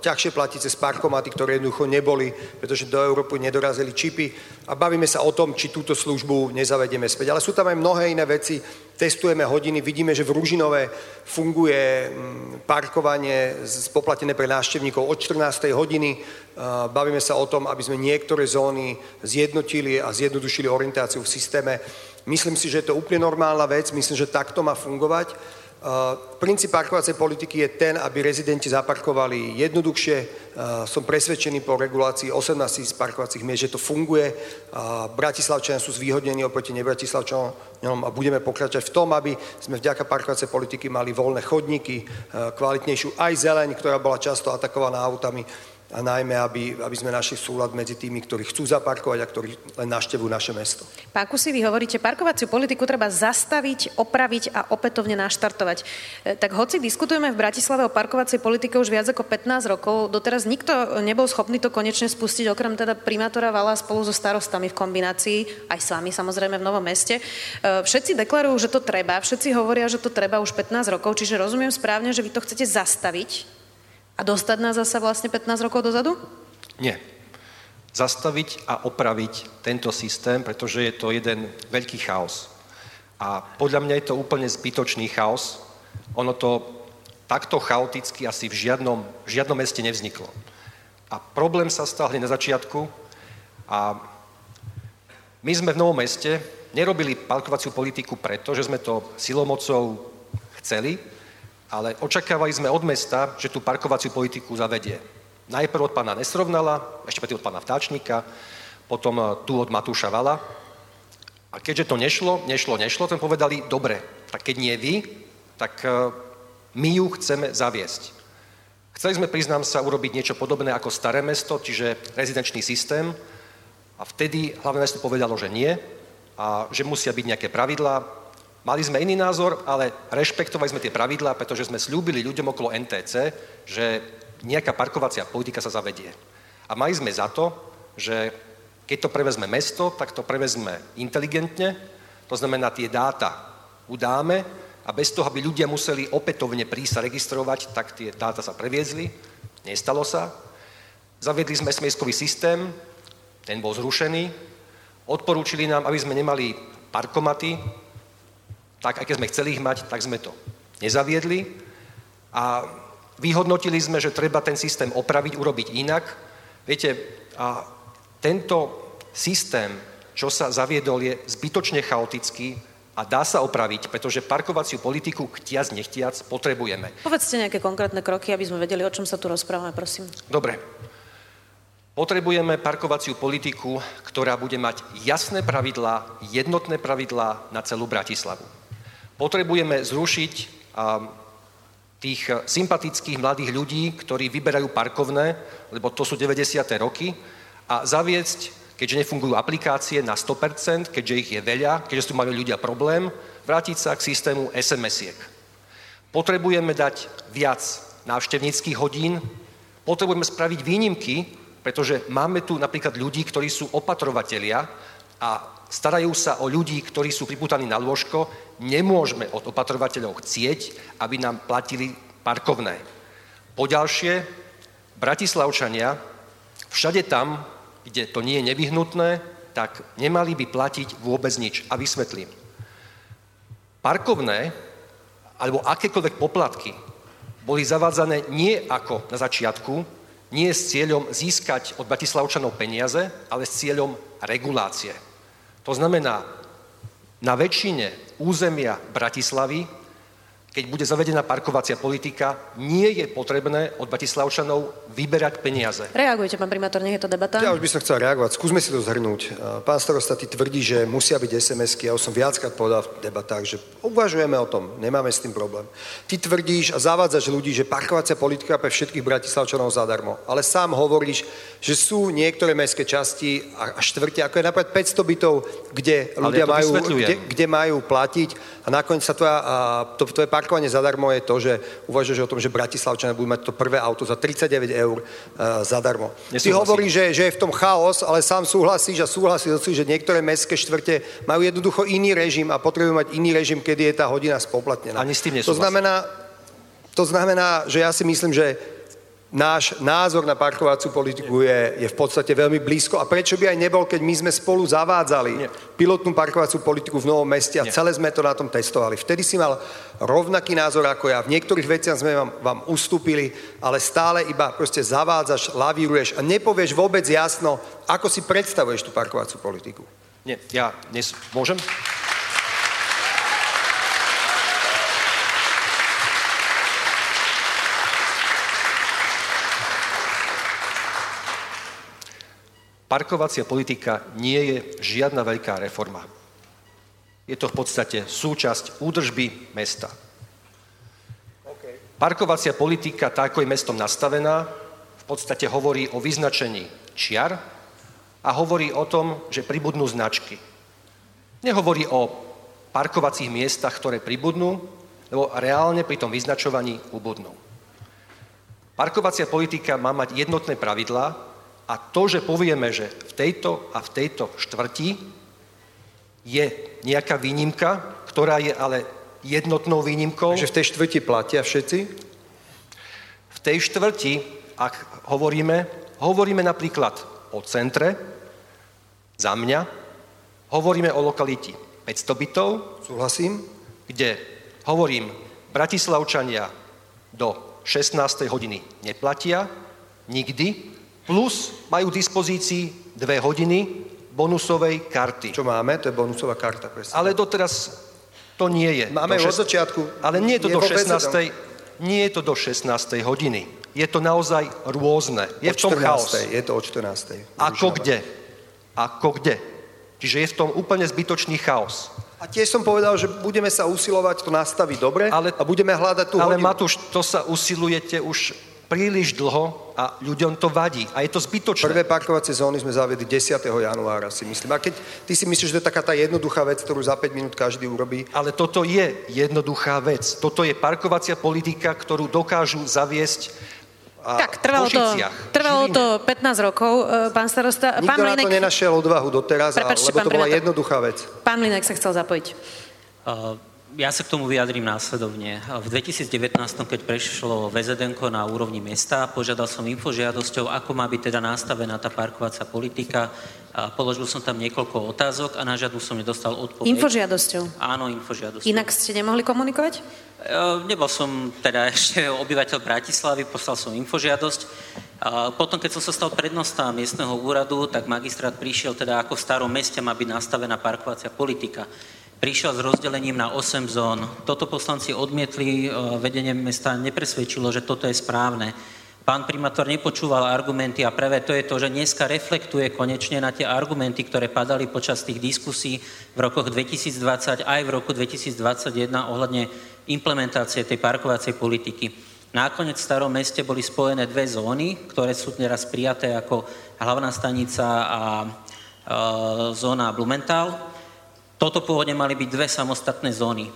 D: ťažšie platiť cez parkomaty, ktoré jednoducho neboli, pretože do Európy nedorazili čipy a bavíme sa o tom, či túto službu nezavedieme späť. Ale sú tam aj mnohé iné veci, testujeme hodiny, vidíme, že v Ružinové funguje mm, parkovanie spoplatené pre návštevníkov od 14. hodiny. Uh, bavíme sa o tom, aby sme niektoré zóny zjednotili a zjednodušili orientáciu v systéme. Myslím si, že je to úplne normálna vec, myslím, že takto má fungovať. Princíp parkovacej politiky je ten, aby rezidenti zaparkovali jednoduchšie. Som presvedčený po regulácii 18 000 parkovacích miest, že to funguje. Bratislavčania sú zvýhodnení oproti nebratislavčanom a budeme pokračovať v tom, aby sme vďaka parkovacej politiky mali voľné chodníky, kvalitnejšiu aj zeleň, ktorá bola často atakovaná autami a najmä, aby, aby sme našli súlad medzi tými, ktorí chcú zaparkovať a ktorí len naštevujú naše mesto.
A: Pán Kusy, vy hovoríte, parkovaciu politiku treba zastaviť, opraviť a opätovne naštartovať. E, tak hoci diskutujeme v Bratislave o parkovacej politike už viac ako 15 rokov, doteraz nikto nebol schopný to konečne spustiť, okrem teda primátora Vala spolu so starostami v kombinácii, aj s vami samozrejme v Novom meste. E, všetci deklarujú, že to treba, všetci hovoria, že to treba už 15 rokov, čiže rozumiem správne, že vy to chcete zastaviť a dostať nás zase vlastne 15 rokov dozadu?
B: Nie. Zastaviť a opraviť tento systém, pretože je to jeden veľký chaos. A podľa mňa je to úplne zbytočný chaos. Ono to takto chaoticky asi v žiadnom, v žiadnom meste nevzniklo. A problém sa stal hneď na začiatku a my sme v Novom meste nerobili parkovaciu politiku preto, že sme to silomocou chceli, ale očakávali sme od mesta, že tú parkovaciu politiku zavedie. Najprv od pána Nesrovnala, ešte predtým od pána Vtáčnika, potom eh, tu od Matúša Vala. A keďže to nešlo, nešlo, nešlo, ten povedali, dobre, tak keď nie vy, tak eh, my ju chceme zaviesť. Chceli sme, priznám sa, urobiť niečo podobné ako staré mesto, čiže rezidenčný systém. A vtedy hlavné mesto povedalo, že nie a že musia byť nejaké pravidlá. Mali sme iný názor, ale rešpektovali sme tie pravidlá, pretože sme slúbili ľuďom okolo NTC, že nejaká parkovacia politika sa zavedie. A mali sme za to, že keď to prevezme mesto, tak to prevezme inteligentne, to znamená, tie dáta udáme a bez toho, aby ľudia museli opätovne prísť sa registrovať, tak tie dáta sa previezli, nestalo sa. Zaviedli sme smieskový systém, ten bol zrušený, odporúčili nám, aby sme nemali parkomaty, tak keď sme chceli ich mať, tak sme to nezaviedli a vyhodnotili sme, že treba ten systém opraviť, urobiť inak. Viete, a tento systém, čo sa zaviedol, je zbytočne chaotický a dá sa opraviť, pretože parkovaciu politiku chtiac, nechtiac potrebujeme.
A: Povedzte nejaké konkrétne kroky, aby sme vedeli, o čom sa tu rozprávame, prosím.
B: Dobre. Potrebujeme parkovaciu politiku, ktorá bude mať jasné pravidlá, jednotné pravidlá na celú Bratislavu. Potrebujeme zrušiť tých sympatických mladých ľudí, ktorí vyberajú parkovné, lebo to sú 90. roky, a zaviesť, keďže nefungujú aplikácie na 100%, keďže ich je veľa, keďže tu majú ľudia problém, vrátiť sa k systému SMS-iek. Potrebujeme dať viac návštevníckých hodín, potrebujeme spraviť výnimky, pretože máme tu napríklad ľudí, ktorí sú opatrovatelia a starajú sa o ľudí, ktorí sú priputaní na lôžko, nemôžeme od opatrovateľov chcieť, aby nám platili parkovné. Poďalšie, Bratislavčania, všade tam, kde to nie je nevyhnutné, tak nemali by platiť vôbec nič. A vysvetlím. Parkovné alebo akékoľvek poplatky boli zavádzané nie ako na začiatku, nie s cieľom získať od Bratislavčanov peniaze, ale s cieľom regulácie. To znamená, na väčšine územia Bratislavy, keď bude zavedená parkovacia politika, nie je potrebné od Bratislavčanov vyberať peniaze.
A: Reagujte, pán primátor, nech je to debata.
D: Ja už by som chcel reagovať. Skúsme si to zhrnúť. Pán starosta, ty tvrdí, že musia byť SMS-ky. Ja už som viackrát povedal v debatách, že uvažujeme o tom, nemáme s tým problém. Ty tvrdíš a zavádzaš ľudí, že parkovacia politika pre všetkých Bratislavčanov zadarmo. Ale sám hovoríš, že sú niektoré mestské časti a štvrte, ako je napríklad 500 bytov, kde ľudia ja majú, kde, kde majú platiť a nakoniec sa tvoja, a, to, tvoje parkovanie zadarmo je to, že uvažuješ o tom, že Bratislavčania budú mať to prvé auto za 39 eur uh, zadarmo. Nesúhlasím. Ty hovoríš, že, že je v tom chaos, ale sám súhlasíš a súhlasíš, že niektoré mestské štvrte majú jednoducho iný režim a potrebujú mať iný režim, kedy je tá hodina spoplatnená.
B: Ani s tým
D: nesúhlasím. To znamená, to znamená, že ja si myslím, že náš názor na parkovaciu politiku je, je v podstate veľmi blízko. A prečo by aj nebol, keď my sme spolu zavádzali Nie. pilotnú parkovaciu politiku v Novom meste a Nie. celé sme to na tom testovali. Vtedy si mal rovnaký názor ako ja. V niektorých veciach sme vám, vám ustúpili, ale stále iba proste zavádzaš, lavíruješ a nepovieš vôbec jasno, ako si predstavuješ tú parkovaciu politiku.
B: Nie, ja dnes môžem? Parkovacia politika nie je žiadna veľká reforma. Je to v podstate súčasť údržby mesta. Parkovacia politika, tak ako je mestom nastavená, v podstate hovorí o vyznačení čiar a hovorí o tom, že pribudnú značky. Nehovorí o parkovacích miestach, ktoré pribudnú, lebo reálne pri tom vyznačovaní ubudnú. Parkovacia politika má mať jednotné pravidlá, a to, že povieme, že v tejto a v tejto štvrti je nejaká výnimka, ktorá je ale jednotnou výnimkou.
D: Takže v tej štvrti platia všetci?
B: V tej štvrti, ak hovoríme, hovoríme napríklad o centre, za mňa, hovoríme o lokaliti 500 bytov.
D: Súhlasím.
B: Kde hovorím, Bratislavčania do 16. hodiny neplatia, nikdy, plus majú v dispozícii dve hodiny bonusovej karty.
D: Čo máme? To je bonusová karta. Presne.
B: Ale doteraz to nie je.
D: Máme
B: do
D: šest... od začiatku.
B: Ale nie je to do 16. Nie je to do 16. hodiny. Je to naozaj rôzne. Je
D: od
B: v tom
D: 14.
B: chaos.
D: Je to od 14.
B: Ako kde? Ako kde? Čiže je v tom úplne zbytočný chaos.
D: A tiež som povedal, že budeme sa usilovať to nastaviť dobre ale, a budeme hľadať tú
B: Ale
D: hodinu.
B: Matúš, to sa usilujete už príliš dlho a ľuďom to vadí. A je to zbytočné.
D: Prvé parkovacie zóny sme zaviedli 10. januára, si myslím. A keď ty si myslíš, že to je taká tá jednoduchá vec, ktorú za 5 minút každý urobí,
B: Ale toto je jednoduchá vec. Toto je parkovacia politika, ktorú dokážu zaviesť a
A: Tak, trvalo to, trvalo to 15 rokov, e, pán starosta.
D: nikto
A: Pán
D: na to nenašiel odvahu doteraz, a,
A: Prepáčte,
D: lebo to bola
A: primátor.
D: jednoduchá vec.
A: pán Mlinek sa chcel zapojiť.
C: Uh, Ja sa k tomu vyjadrím následovne. V 2019, keď prešlo VZN na úrovni mesta, požiadal som infožiadosťou, ako má byť teda nastavená tá parkovacia politika. Položil som tam niekoľko otázok a na žiadnu som nedostal odpoveď.
A: Infožiadosťou.
C: Áno, infožiadosťou.
A: Inak ste nemohli komunikovať?
C: E, Nebol som teda ešte obyvateľ Bratislavy, poslal som infožiadosť. A potom, keď som sa stal prednostá miestneho úradu, tak magistrát prišiel teda ako v starom meste má byť nastavená parkovacia politika. Prišiel s rozdelením na 8 zón. Toto poslanci odmietli, e, vedenie mesta nepresvedčilo, že toto je správne. Pán primátor nepočúval argumenty a práve to je to, že dneska reflektuje konečne na tie argumenty, ktoré padali počas tých diskusí v rokoch 2020 aj v roku 2021 ohľadne implementácie tej parkovacej politiky. Nakoniec v starom meste boli spojené dve zóny, ktoré sú teraz prijaté ako hlavná stanica a e, zóna Blumenthal. Toto pôvodne mali byť dve samostatné zóny.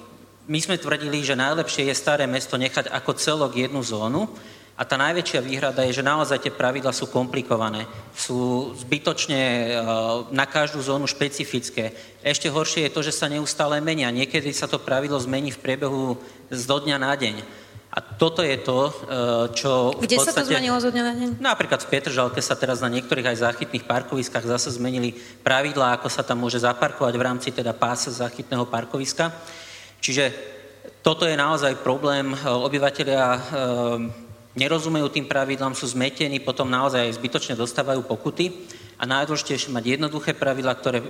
C: My sme tvrdili, že najlepšie je staré mesto nechať ako celok jednu zónu a tá najväčšia výhrada je, že naozaj tie pravidla sú komplikované, sú zbytočne e, na každú zónu špecifické. Ešte horšie je to, že sa neustále menia. Niekedy sa to pravidlo zmení v priebehu z do dňa na deň. A toto je to, e, čo
A: Kde
C: v
A: sa to
C: podstate...
A: zmenilo zo dňa na deň?
C: Napríklad v Petržalke sa teraz na niektorých aj záchytných parkoviskách zase zmenili pravidlá, ako sa tam môže zaparkovať v rámci teda pása záchytného parkoviska. Čiže toto je naozaj problém. Obyvateľia e, nerozumejú tým pravidlám, sú zmetení, potom naozaj zbytočne dostávajú pokuty. A najdôležitejšie mať jednoduché pravidlá, ktoré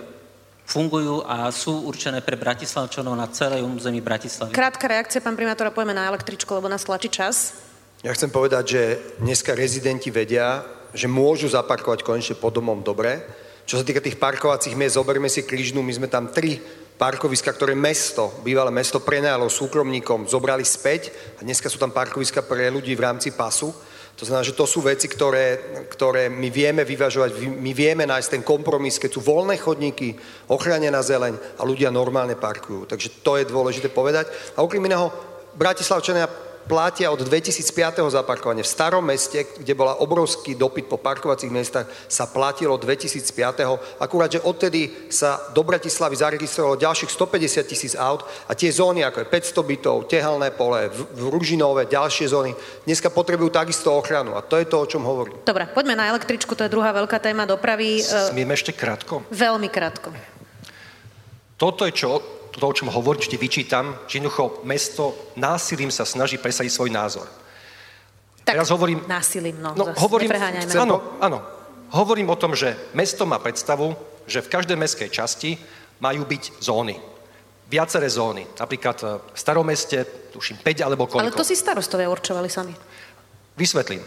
C: fungujú a sú určené pre Bratislavčanov na celej území Bratislavy.
A: Krátka reakcia, pán primátor, a poďme na električku, lebo nás tlačí čas.
D: Ja chcem povedať, že dneska rezidenti vedia, že môžu zaparkovať konečne pod domom dobre. Čo sa týka tých parkovacích miest, zoberme si Križnú, my sme tam tri parkoviska, ktoré mesto, bývalé mesto prenajalo súkromníkom, zobrali späť a dneska sú tam parkoviska pre ľudí v rámci pasu. To znamená, že to sú veci, ktoré, ktoré my vieme vyvažovať, my vieme nájsť ten kompromis, keď sú voľné chodníky, ochránená zeleň a ľudia normálne parkujú. Takže to je dôležité povedať. A okrem iného, Bratislavčania platia od 2005. za parkovanie. V starom meste, kde bola obrovský dopyt po parkovacích miestach, sa platilo 2005. Akurát, že odtedy sa do Bratislavy zaregistrovalo ďalších 150 tisíc aut a tie zóny, ako je 500 bytov, tehalné pole, v, v Ružinové, ďalšie zóny, dneska potrebujú takisto ochranu. A to je to, o čom hovorím.
A: Dobre, poďme na električku, to je druhá veľká téma dopravy. E,
B: Smiem ešte krátko?
A: veľmi krátko.
B: Toto je čo, to, o čom hovorím, vždy vyčítam, že jednoducho mesto násilím sa snaží presadiť svoj názor.
A: Tak,
B: Teraz hovorím-
A: Násilím, no,
B: No,
A: zas,
B: hovorím, áno, áno. Hovorím o tom, že mesto má predstavu, že v každej mestskej časti majú byť zóny. Viaceré zóny. Napríklad e, v staromeste, tuším, 5 alebo koľko.
A: Ale to si starostovia určovali sami.
B: Vysvetlím.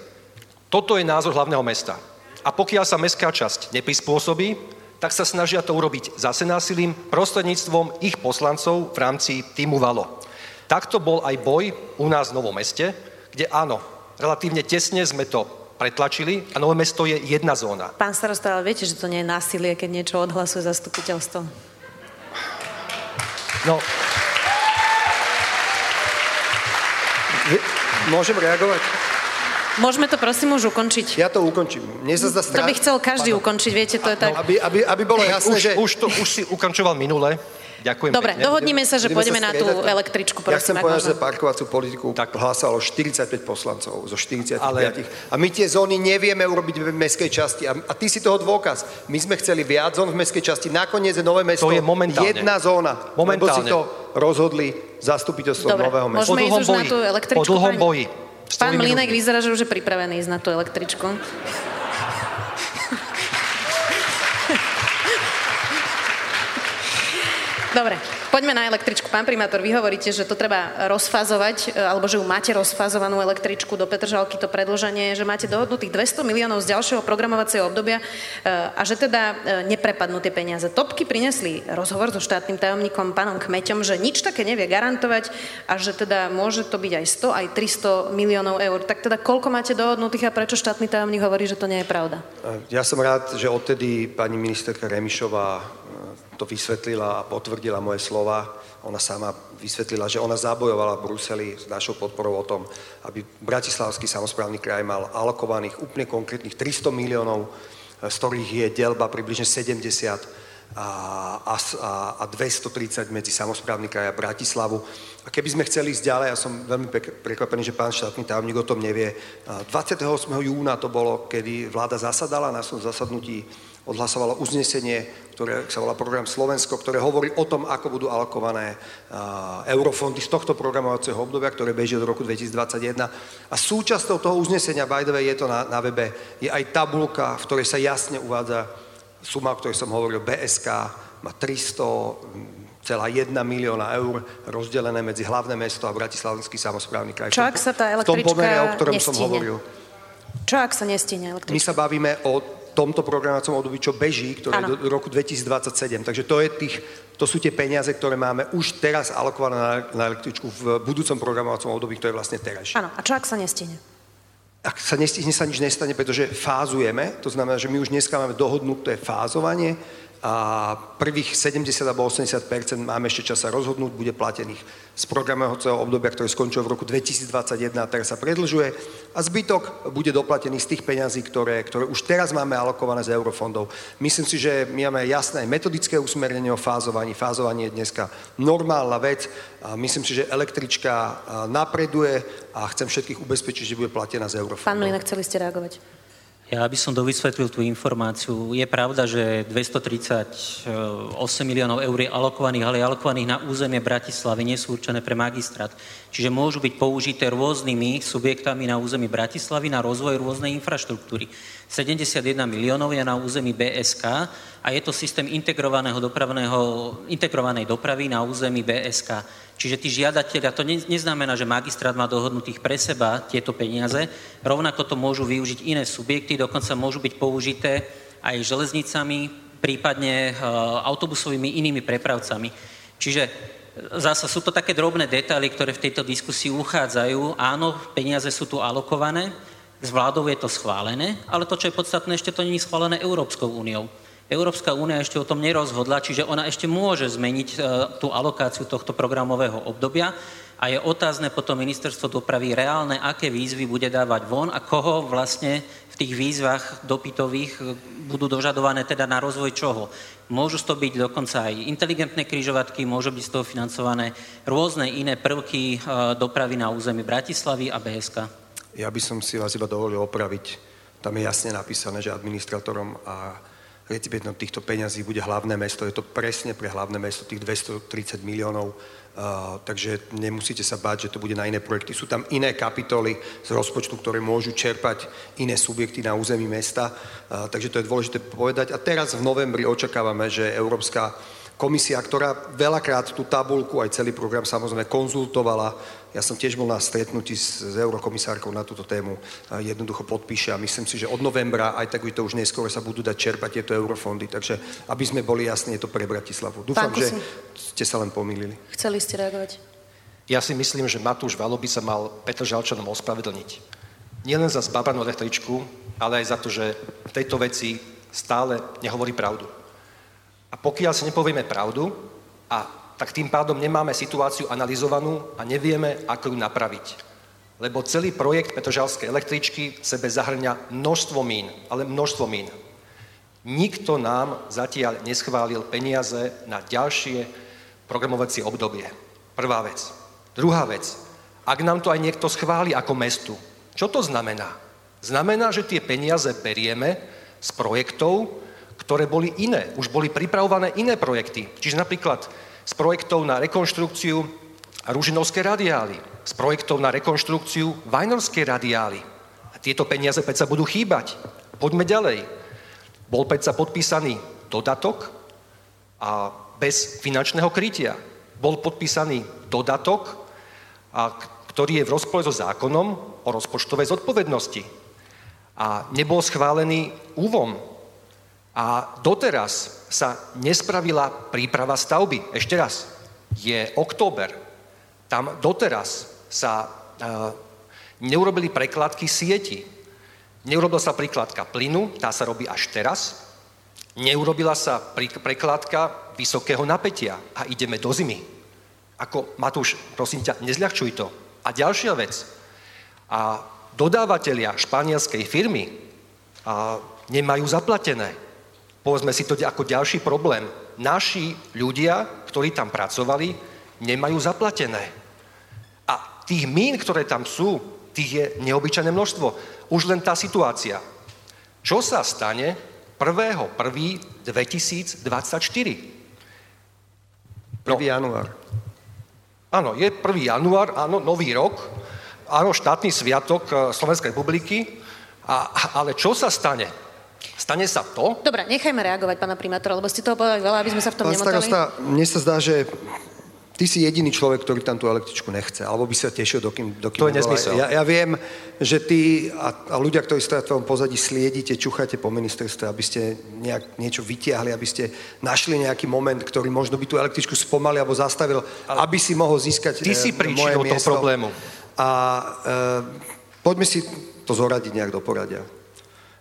B: Toto je názor hlavného mesta. A pokiaľ sa mestská časť neprispôsobí, tak sa snažia to urobiť zase násilím prostredníctvom ich poslancov v rámci týmu Valo. Takto bol aj boj u nás v Novom meste, kde áno, relatívne tesne sme to pretlačili a Nové mesto je jedna zóna.
A: Pán starosta, ale viete, že to nie je násilie, keď niečo odhlasuje zastupiteľstvo.
B: No,
D: Môžem reagovať?
A: Môžeme to prosím už ukončiť.
D: Ja to ukončím. Mne sa zdá
A: To
D: strach...
A: by chcel každý ukončiť, viete, to je tak.
D: Aby, aby, aby bolo jasné,
B: už,
D: že...
B: už, to, už si ukončoval minule. Ďakujem
A: Dobre,
B: pekne.
A: dohodnime sa, že
D: Budeme
A: pôjdeme na tú električku,
D: Ja chcem
A: prosím,
D: povedať, že parkovaciu politiku
B: Tak.
D: hlásalo 45 poslancov zo 45.
B: Ale-
D: A my tie zóny nevieme urobiť v mestskej časti. A, a ty si toho dôkaz. My sme chceli viac zón v mestskej časti. Nakoniec je Nové mesto
B: To je momentálne.
D: jedna zóna. Lebo si
B: Momentálne.
D: to rozhodli zastupiteľstvo
A: Dobre,
D: Nového mesta.
A: môžeme ísť
B: dlhom
A: už na
B: boji.
A: tú električku.
B: Po dlhom
A: pani-
B: boji.
A: Pán Mlinek vyzerá, že už je pripravený ísť na tú električku. Dobre, Poďme na električku. Pán primátor, vy hovoríte, že to treba rozfázovať, e, alebo že ju máte rozfázovanú električku do Petržalky, to predloženie, že máte dohodnutých 200 miliónov z ďalšieho programovacieho obdobia e, a že teda e, neprepadnú tie peniaze. Topky prinesli rozhovor so štátnym tajomníkom pánom Kmeťom, že nič také nevie garantovať a že teda môže to byť aj 100, aj 300 miliónov eur. Tak teda koľko máte dohodnutých a prečo štátny tajomník hovorí, že to nie je pravda?
D: Ja som rád, že odtedy pani ministerka Remišová to vysvetlila a potvrdila moje slova. Ona sama vysvetlila, že ona zabojovala v Bruseli s našou podporou o tom, aby Bratislavský samozprávny kraj mal alokovaných úplne konkrétnych 300 miliónov, z ktorých je delba približne 70 a, a, a 230 medzi samozprávny kraj a Bratislavu. A keby sme chceli ísť ďalej, ja som veľmi prekvapený, že pán štátny tajomník o tom nevie. 28. júna to bolo, kedy vláda zasadala na svojom zasadnutí odhlasovalo uznesenie, ktoré sa volá program Slovensko, ktoré hovorí o tom, ako budú alokované eurofondy z tohto programovacieho obdobia, ktoré beží do roku 2021. A súčasťou toho uznesenia, by the way, je to na, na webe, je aj tabulka, v ktorej sa jasne uvádza suma, o ktorej som hovoril, BSK má 300 celá 1 milióna eur rozdelené medzi hlavné mesto a Bratislavský samozprávny kraj.
A: Čo ak sa tá električka
D: V tom pomere, o ktorom
A: nestíne?
D: som hovoril.
A: Čo ak sa nestíne električka?
D: My sa bavíme o tomto programovacom období, čo beží, ktoré je do roku 2027. Takže to, je tých, to sú tie peniaze, ktoré máme už teraz alokované na, na električku v budúcom programovacom období, ktoré je vlastne teraz.
A: Áno, a čo ak sa nestihne?
D: Ak sa nestihne, sa nič nestane, pretože fázujeme, to znamená, že my už dneska máme dohodnuté fázovanie, a prvých 70 alebo 80 máme ešte čas sa rozhodnúť, bude platených z programovacieho obdobia, ktoré skončilo v roku 2021 a teraz sa predlžuje a zbytok bude doplatený z tých peňazí, ktoré, ktoré už teraz máme alokované z eurofondov. Myslím si, že my máme jasné metodické usmernenie o fázovaní. Fázovanie je dneska normálna vec a myslím si, že električka napreduje a chcem všetkých ubezpečiť, že bude platená z eurofondov.
A: Pán Mlina, chceli ste reagovať?
C: Ja by som dovysvetlil tú informáciu. Je pravda, že 238 miliónov eur je alokovaných, ale je alokovaných na územie Bratislavy, nie sú určené pre magistrát. Čiže môžu byť použité rôznymi subjektami na území Bratislavy na rozvoj rôznej infraštruktúry. 71 miliónov je na území BSK a je to systém integrovaného dopravného, integrovanej dopravy na území BSK. Čiže tí žiadatelia, to neznamená, že magistrát má dohodnutých pre seba tieto peniaze, rovnako to môžu využiť iné subjekty, dokonca môžu byť použité aj železnicami, prípadne e, autobusovými inými prepravcami. Čiže e, zasa sú to také drobné detaily, ktoré v tejto diskusii uchádzajú. Áno, peniaze sú tu alokované, s vládou je to schválené, ale to, čo je podstatné, ešte to je schválené Európskou úniou. Európska únia ešte o tom nerozhodla, čiže ona ešte môže zmeniť e, tú alokáciu tohto programového obdobia a je otázne potom ministerstvo dopravy reálne, aké výzvy bude dávať von a koho vlastne v tých výzvach dopytových e, budú dožadované teda na rozvoj čoho. Môžu toho byť dokonca aj inteligentné kryžovatky, môžu byť z toho financované rôzne iné prvky e, dopravy na území Bratislavy a BSK.
D: Ja by som si vás iba dovolil opraviť. Tam je jasne napísané, že administratorom a recipientom týchto peňazí bude hlavné mesto. Je to presne pre hlavné mesto tých 230 miliónov, uh, takže nemusíte sa báť, že to bude na iné projekty. Sú tam iné kapitoly z rozpočtu, ktoré môžu čerpať iné subjekty na území mesta, uh, takže to je dôležité povedať. A teraz v novembri očakávame, že Európska komisia, ktorá veľakrát tú tabulku, aj celý program samozrejme konzultovala. Ja som tiež bol na stretnutí s, s eurokomisárkou na túto tému. Jednoducho podpíše a myslím si, že od novembra, aj tak by to už neskôr sa budú dať čerpať tieto eurofondy. Takže aby sme boli jasní, je to pre Bratislavu. Dúfam, že ste sa len pomýlili.
A: Chceli ste reagovať?
B: Ja si myslím, že Matúš Valo by sa mal Petr Žalčanom ospravedlniť. Nielen za zbavanú električku, ale aj za to, že v tejto veci stále nehovorí pravdu. A pokiaľ si nepovieme pravdu, a tak tým pádom nemáme situáciu analyzovanú a nevieme, ako ju napraviť. Lebo celý projekt Petržalskej električky sebe zahrňa množstvo mín, ale množstvo mín. Nikto nám zatiaľ neschválil peniaze na ďalšie programovacie obdobie. Prvá vec. Druhá vec. Ak nám to aj niekto schváli ako mestu, čo to znamená? Znamená, že tie peniaze berieme z projektov, ktoré boli iné. Už boli pripravované iné projekty. Čiže napríklad z projektov na rekonštrukciu Ružinovskej radiály, z projektov na rekonštrukciu Vajnorskej radiály. A tieto peniaze sa budú chýbať. Poďme ďalej. Bol sa podpísaný dodatok a bez finančného krytia. bol podpísaný dodatok, a, ktorý je v rozpore so zákonom o rozpočtovej zodpovednosti. A nebol schválený úvom. A doteraz sa nespravila príprava stavby. Ešte raz, je október. Tam doteraz sa e, neurobili prekladky sieti. Neurobila sa prekladka plynu, tá sa robí až teraz. Neurobila sa prekladka vysokého napätia a ideme do zimy. Ako, Matúš, prosím ťa, nezľahčuj to. A ďalšia vec. A dodávateľia španielskej firmy a, nemajú zaplatené. Povedzme si to ako ďalší problém. Naši ľudia, ktorí tam pracovali, nemajú zaplatené. A tých mín, ktoré tam sú, tých je neobyčajné množstvo. Už len tá situácia. Čo sa stane 1.1.2024?
D: 1. No. január.
B: Áno, je 1. január, áno, nový rok, áno, štátny sviatok eh, Slovenskej republiky, a, ale čo sa stane? Stane sa to?
A: Dobre, nechajme reagovať pána primátora, lebo ste toho povedali veľa, aby sme sa v tom
D: Pán
A: nemotali.
D: Starosta, mne sa zdá, že ty si jediný človek, ktorý tam tú električku nechce, alebo by sa tešil, dokým... dokým
B: to je nezmysel.
D: Ja, ja viem, že ty a, a ľudia, ktorí stojí v tvojom pozadí, sliedite, čucháte po ministerstve, aby ste nejak, niečo vytiahli, aby ste našli nejaký moment, ktorý možno by tú električku spomalil alebo zastavil, Ale aby si mohol získať
B: Ty si
D: e,
B: príčinou toho problému.
D: A e, poďme si to zoradiť nejak do poradia.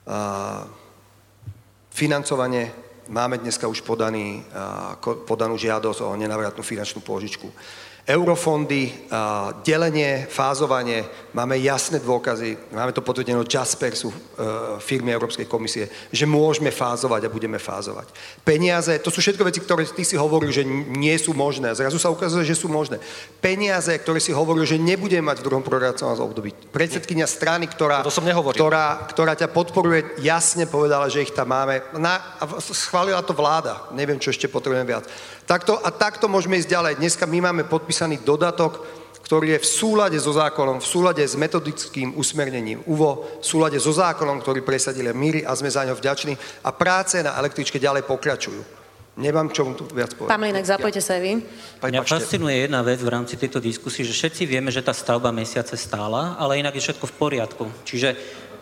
D: A, financovanie Máme dneska už podaný, podanú žiadosť o nenavratnú finančnú pôžičku eurofondy, delenie, fázovanie, máme jasné dôkazy, máme to potvrdené od Jaspersu, e, firmy Európskej komisie, že môžeme fázovať a budeme fázovať. Peniaze, to sú všetko veci, ktoré ty si hovoril, že nie sú možné. Zrazu sa ukazuje, že sú možné. Peniaze, ktoré si hovoril, že nebudeme mať v druhom programovacom období. Predsedkynia strany, ktorá,
B: to som
D: ktorá, ktorá ťa podporuje, jasne povedala, že ich tam máme. Na, schválila to vláda. Neviem, čo ešte potrebujem viac. Takto, a takto môžeme ísť ďalej. Dneska my máme podpísaný dodatok, ktorý je v súlade so zákonom, v súlade s metodickým usmernením UVO, v súlade so zákonom, ktorý presadili míry a sme za ňo vďační a práce na električke ďalej pokračujú. Nemám čo tu viac povedať.
A: Pán Mlinek, zapojte sa aj vy.
C: Mňa fascinuje jedna vec v rámci tejto diskusie, že všetci vieme, že tá stavba mesiace stála, ale inak je všetko v poriadku. Čiže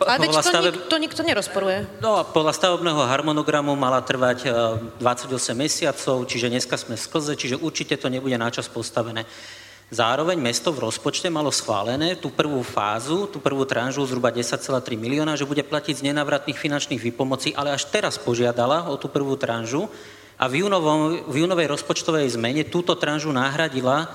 A: ale to, staveb... nikto, to nikto nerozporuje.
C: No, podľa stavebného harmonogramu mala trvať 28 e, mesiacov, čiže dneska sme sklze, čiže určite to nebude načas postavené. Zároveň mesto v rozpočte malo schválené tú prvú fázu, tú prvú tranžu zhruba 10,3 milióna, že bude platiť z nenavratných finančných výpomocí, ale až teraz požiadala o tú prvú tranžu a v, júnovom, v júnovej rozpočtovej zmene túto tranžu nahradila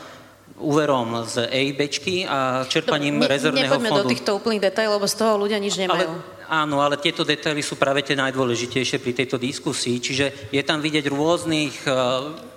C: úverom z EIBčky a čerpaním ne, rezervného fondu.
A: do týchto úplných detailov, lebo z toho ľudia nič nemajú.
C: Ale, áno, ale tieto detaily sú práve tie najdôležitejšie pri tejto diskusii, čiže je tam vidieť rôznych uh,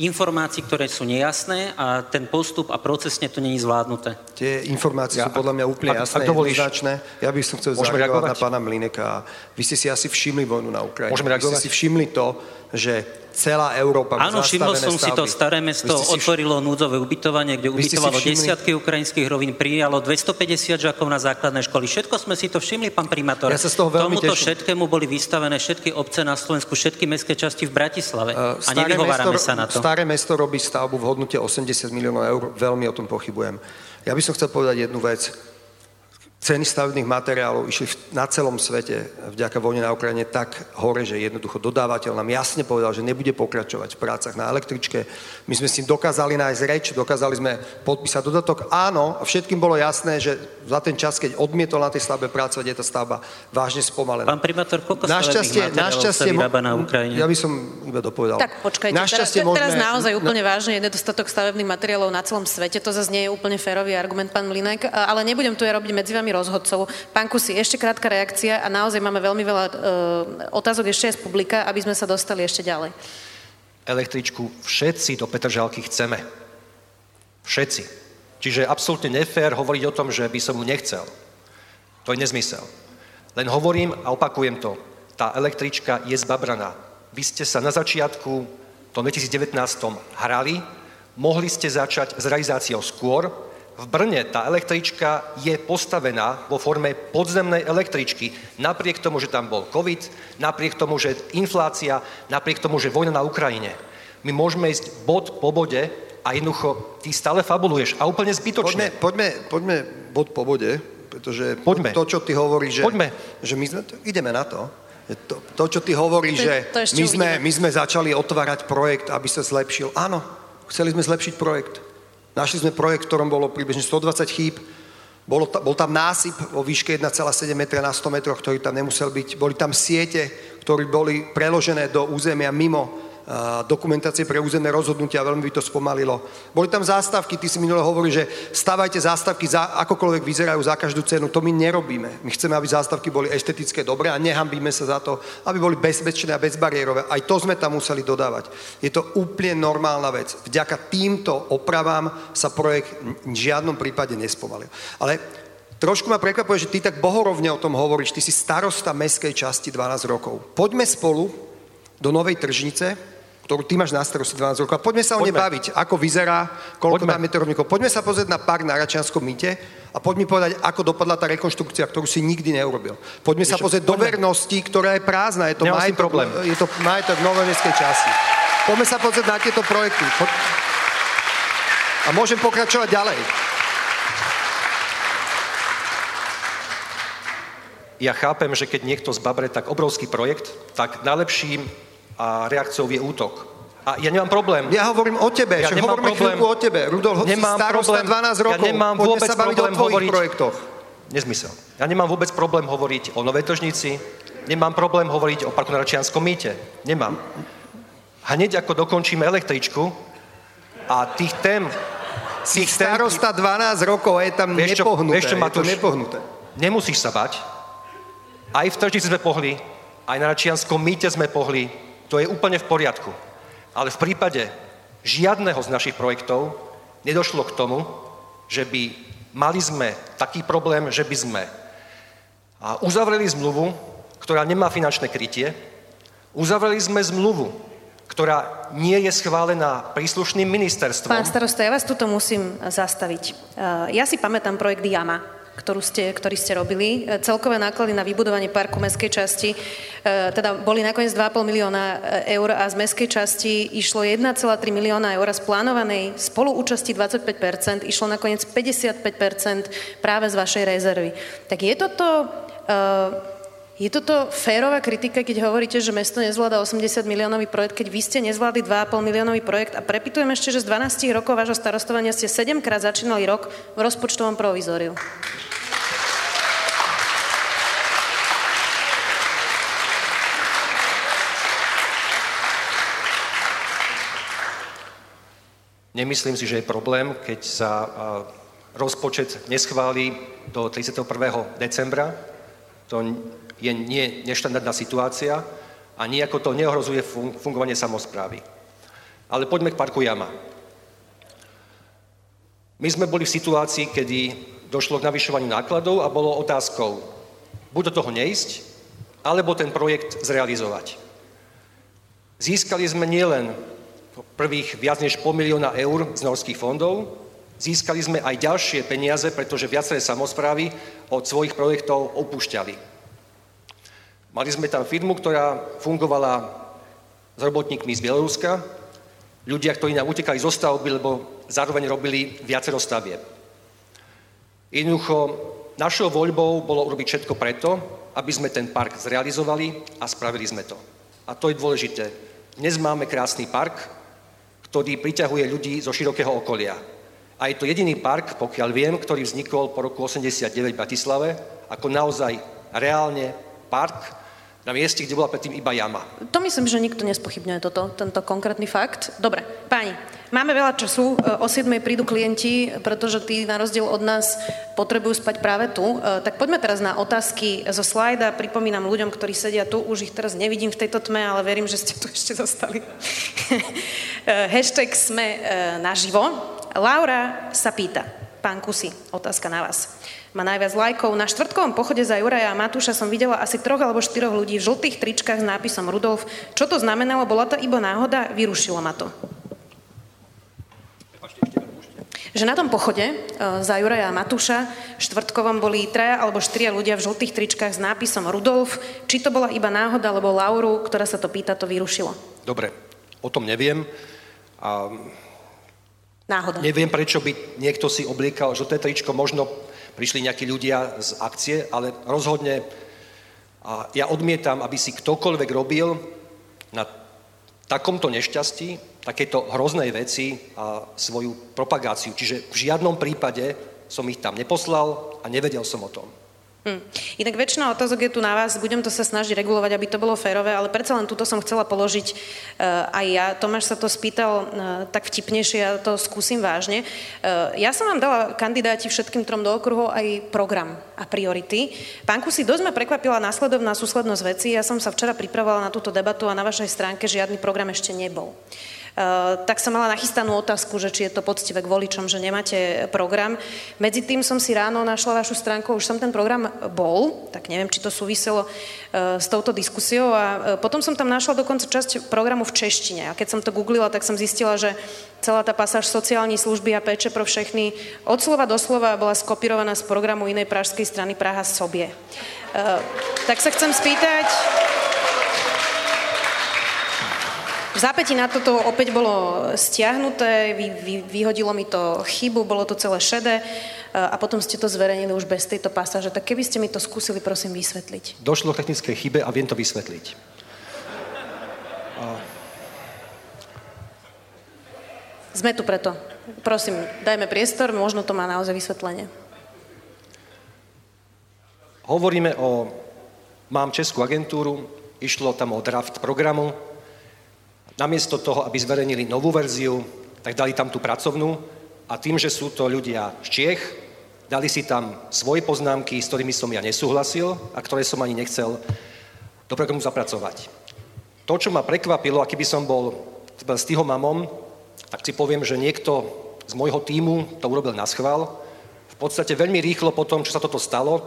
C: informácií, ktoré sú nejasné a ten postup a procesne to není zvládnuté.
D: Tie informácie ja, sú podľa mňa úplne jasné, jednoznačné. Ja by som chcel zareagovať na pána Mlineka. Vy ste si asi všimli vojnu na Ukrajine.
B: Môžeme reagovať?
D: Vy ste si všimli to, že celá Európa
C: Áno, všimol som stavby. si to. Staré mesto si otvorilo núdzové ubytovanie, kde ubytovalo si desiatky ukrajinských rovín, prijalo 250 žiakov na základné školy. Všetko sme si to všimli, pán primátor.
D: Ja sa z toho veľmi
C: Tomuto
D: teším.
C: všetkému boli vystavené všetky obce na Slovensku, všetky mestské časti v Bratislave. Uh, a nevyhovárame
D: mesto,
C: sa na to.
D: Staré mesto robí stavbu v hodnote 80 miliónov eur. Veľmi o tom pochybujem. Ja by som chcel povedať jednu vec Ceny stavebných materiálov išli na celom svete vďaka vojne na Ukrajine tak hore, že jednoducho dodávateľ nám jasne povedal, že nebude pokračovať v prácach na električke. My sme s tým dokázali nájsť reč, dokázali sme podpísať dodatok. Áno, a všetkým bolo jasné, že za ten čas, keď odmietol na tej stavbe pracovať, je tá stavba vážne spomalená.
C: Pán primátor, koľko našťastie, našťastie, sa vyrába na Ukrajine?
D: Ja by som iba dopovedal.
A: Tak počkajte, našťastie teraz, teraz naozaj úplne na... vážne je nedostatok stavebných materiálov na celom svete. To zase nie je úplne férový argument, pán Mlinek, ale nebudem tu ja robiť medzi vami rozhodcov. Pán Kusi, ešte krátka reakcia a naozaj máme veľmi veľa e, otázok ešte aj z publika, aby sme sa dostali ešte ďalej.
B: Električku všetci do Petržalky chceme. Všetci. Čiže absolútne nefér hovoriť o tom, že by som mu nechcel. To je nezmysel. Len hovorím a opakujem to. Tá električka je zbabraná. Vy ste sa na začiatku, v 2019 hrali, mohli ste začať s realizáciou skôr, v Brne tá električka je postavená vo forme podzemnej električky. Napriek tomu, že tam bol COVID, napriek tomu, že inflácia, napriek tomu, že vojna na Ukrajine. My môžeme ísť bod po bode a jednoducho ty stále fabuluješ a úplne zbytočne.
D: Poďme, poďme, poďme bod po bode, pretože
B: Poďme.
D: to, čo ty hovoríš, že,
B: Poďme.
D: že my sme, ideme na to. To, to čo ty hovoríš,
A: To-
D: že
A: to
D: my sme,
A: uvidíme.
D: my sme začali otvárať projekt, aby sa zlepšil. Áno, chceli sme zlepšiť projekt. Našli sme projekt, v ktorom bolo približne 120 chýb, bolo bol tam násyp vo výške 1,7 metra na 100 metroch, ktorý tam nemusel byť. Boli tam siete, ktoré boli preložené do územia mimo dokumentácie pre územné rozhodnutia, veľmi by to spomalilo. Boli tam zástavky, ty si minule hovoril, že stavajte zástavky, za, akokoľvek vyzerajú za každú cenu. To my nerobíme. My chceme, aby zástavky boli estetické dobré a nehambíme sa za to, aby boli bezpečné a bezbariérové. Aj to sme tam museli dodávať. Je to úplne normálna vec. Vďaka týmto opravám sa projekt v žiadnom prípade nespomalil. Ale Trošku ma prekvapuje, že ty tak bohorovne o tom hovoríš. Ty si starosta mestskej časti 12 rokov. Poďme spolu do Novej Tržnice, ktorú ty máš na starosti 12 rokov. A poďme sa o nej baviť, ako vyzerá, koľko
B: Poďme.
D: tam je rovníkov. Poďme sa pozrieť na park na Račianskom mýte a poď mi povedať, ako dopadla tá rekonštrukcia, ktorú si nikdy neurobil. Poďme sa
B: Vieš čo,
D: pozrieť do
B: poďme.
D: vernosti, ktorá je prázdna. Je to
B: Nemám
D: majetok,
B: problém.
D: je to majetok Novej mestskej časti. Poďme sa pozrieť na tieto projekty. Po... A môžem pokračovať ďalej.
B: Ja chápem, že keď niekto zbabre tak obrovský projekt, tak najlepším a reakciou je útok. A ja nemám problém.
D: Ja hovorím o tebe,
B: Ja nemám
D: hovoríme
B: problém.
D: o tebe. Rudolf,
B: Nemám
D: si starosta
B: problém.
D: 12 rokov.
B: Ja nemám
D: Poďme
B: vôbec
D: sa baviť o
B: problém
D: tvojich
B: hovoriť-
D: projektoch.
B: Nezmysel. Ja nemám vôbec problém hovoriť o Novej Tržnici, nemám problém hovoriť o parku na Račianskom mýte. Nemám. Hneď ako dokončíme električku a tých tém... Tých tém
D: starosta 12 rokov a je tam
B: Vieš čo-
D: nepohnuté.
B: vieš čo, Matúš?
D: nepohnuté.
B: nemusíš sa bať. Aj v Tržnici sme pohli, aj na Račianskom mýte sme pohli. To je úplne v poriadku. Ale v prípade žiadneho z našich projektov nedošlo k tomu, že by mali sme taký problém, že by sme uzavreli zmluvu, ktorá nemá finančné krytie, uzavreli sme zmluvu, ktorá nie je schválená príslušným ministerstvom.
A: Pán starosta, ja vás tuto musím zastaviť. Eh, Ja si pamätám projekt Jama, ktorú ste, ktorý ste robili. Eh, Celkové náklady na vybudovanie parku mestskej časti eh, teda boli nakoniec 2,5 milióna eh, eur a z mestskej časti išlo 1,3 milióna eur z plánovanej spoluúčasti 25%, išlo nakoniec 55% práve z vašej rezervy. Tak je toto je toto férová kritika, keď hovoríte, že mesto nezvláda 80 miliónový projekt, keď vy ste nezvládli 2,5 miliónový projekt a prepitujem ešte, že z 12 rokov vášho starostovania ste 7 krát začínali rok v rozpočtovom provizóriu.
B: Nemyslím si, že je problém, keď sa rozpočet neschválí do 31. decembra. To je nie neštandardná situácia a nejako to neohrozuje fun- fungovanie samozprávy. Ale poďme k parku Jama. My sme boli v situácii, kedy došlo k navyšovaniu nákladov a bolo otázkou buď do toho neísť, alebo ten projekt zrealizovať. Získali sme nielen prvých viac než pol milióna eur z norských fondov, získali sme aj ďalšie peniaze, pretože viaceré samozprávy od svojich projektov opúšťali. Mali sme tam firmu, ktorá fungovala s robotníkmi z Bieloruska, ľudia, ktorí nám utekali zo stavby, lebo zároveň robili viacero stavieb. Jednoducho, našou voľbou bolo urobiť všetko preto, aby sme ten park zrealizovali a spravili sme to. A to je dôležité. Dnes máme krásny park, ktorý priťahuje ľudí zo širokého okolia. A je to jediný park, pokiaľ viem, ktorý vznikol po roku 89 v Bratislave, ako naozaj reálne park na mieste, kde bola predtým iba jama.
A: To myslím, že nikto nespochybňuje toto, tento konkrétny fakt. Dobre, páni, máme veľa času, e, o 7 prídu klienti, pretože tí na rozdiel od nás potrebujú spať práve tu. E, Tak poďme teraz na otázky zo slajda. Pripomínam ľuďom, ktorí sedia tu, už ich teraz nevidím v tejto tme, ale verím, že ste tu ešte zostali. E, Hashtag sme naživo. Laura sa pýta, pán Kusy, otázka na vás má najviac lajkov. Na štvrtkovom pochode za Juraja a Matúša som videla asi troch alebo štyroch ľudí v žltých tričkách s nápisom Rudolf. Čo to znamenalo? Bola to iba náhoda? Vyrušilo ma to. Že na tom pochode e, za Juraja a Matúša štvrtkovom boli traja alebo štyria ľudia v žltých tričkách s nápisom Rudolf. Či to bola iba náhoda, lebo Lauru, ktorá sa to pýta, to vyrušilo.
B: Dobre, o tom neviem. A
A: Náhoda.
B: Neviem, prečo by niekto si obliekal žlté tričko, možno prišli nejakí ľudia z akcie, ale rozhodne a ja odmietam, aby si ktokoľvek robil na takomto nešťastí, takéto hroznej veci a svoju propagáciu. Čiže v žiadnom prípade som ich tam neposlal a nevedel som o tom.
A: Hm. Inak väčšina otázok je tu na vás, budem to sa snažiť regulovať, aby to bolo férové, ale predsa len túto som chcela položiť uh, aj ja. Tomáš sa to spýtal uh, tak vtipnejšie, ja to skúsim vážne. Uh, ja som vám dala kandidáti všetkým trom do okruhov aj program a priority. Pán Kusi, dosť ma prekvapila následovná súslednosť veci. Ja som sa včera pripravovala na túto debatu a na vašej stránke žiadny program ešte nebol. Eh, tak som mala nachystanú otázku, že či je to poctivé k voličom, že nemáte program. Medzi tým som si ráno našla vašu stránku, už som ten program bol, tak neviem, či to súviselo eh, s touto diskusiou a eh, potom som tam našla dokonca časť programu v češtine a keď som to googlila, tak som zistila, že celá tá pasáž sociálnej služby a péče pro všechny od slova do slova bola skopirovaná z programu inej pražskej strany Praha sobie. Tak sa chcem spýtať, v zápäti na toto opäť bolo stiahnuté, vy, vy, vyhodilo mi to chybu, bolo to celé šedé e, a potom ste to zverejnili už bez tejto pasáže. Tak keby ste mi to skúsili, prosím, vysvetliť.
B: Došlo k technickej chybe a viem to vysvetliť. A...
A: Sme tu preto. Prosím, dajme priestor, možno to má naozaj vysvetlenie.
B: Hovoríme o... Mám českú agentúru, išlo tam o draft programu, namiesto toho, aby zverejnili novú verziu, tak dali tam tú pracovnú a tým, že sú to ľudia z Čiech, dali si tam svoje poznámky, s ktorými som ja nesúhlasil a ktoré som ani nechcel do programu zapracovať. To, čo ma prekvapilo, a keby som bol s tým mamom, tak si poviem, že niekto z môjho týmu to urobil na schvál. V podstate veľmi rýchlo po tom, čo sa toto stalo,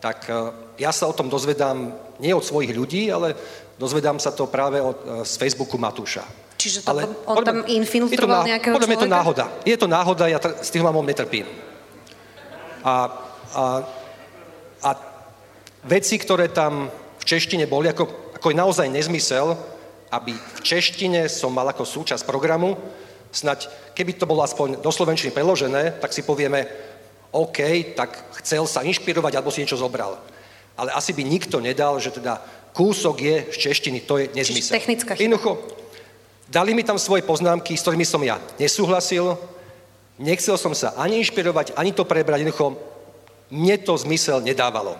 B: tak e, ja sa o tom dozvedám nie od svojich ľudí, ale Dozvedám sa to práve od, e, z Facebooku Matúša.
A: Čiže to Ale, on tam infiltroval nejakého
B: Podľa mňa je to náhoda. Je to náhoda, ja t- s tým mamom netrpím. A, a, a veci, ktoré tam v češtine boli, ako, ako je naozaj nezmysel, aby v češtine som mal ako súčasť programu, snať, keby to bolo aspoň do slovenčiny preložené, tak si povieme, OK, tak chcel sa inšpirovať, alebo si niečo zobral. Ale asi by nikto nedal, že teda kúsok je z češtiny, to je nezmysel.
A: technická chyba.
B: Jednoducho, dali mi tam svoje poznámky, s ktorými som ja nesúhlasil, nechcel som sa ani inšpirovať, ani to prebrať, jednoducho, mne to zmysel nedávalo.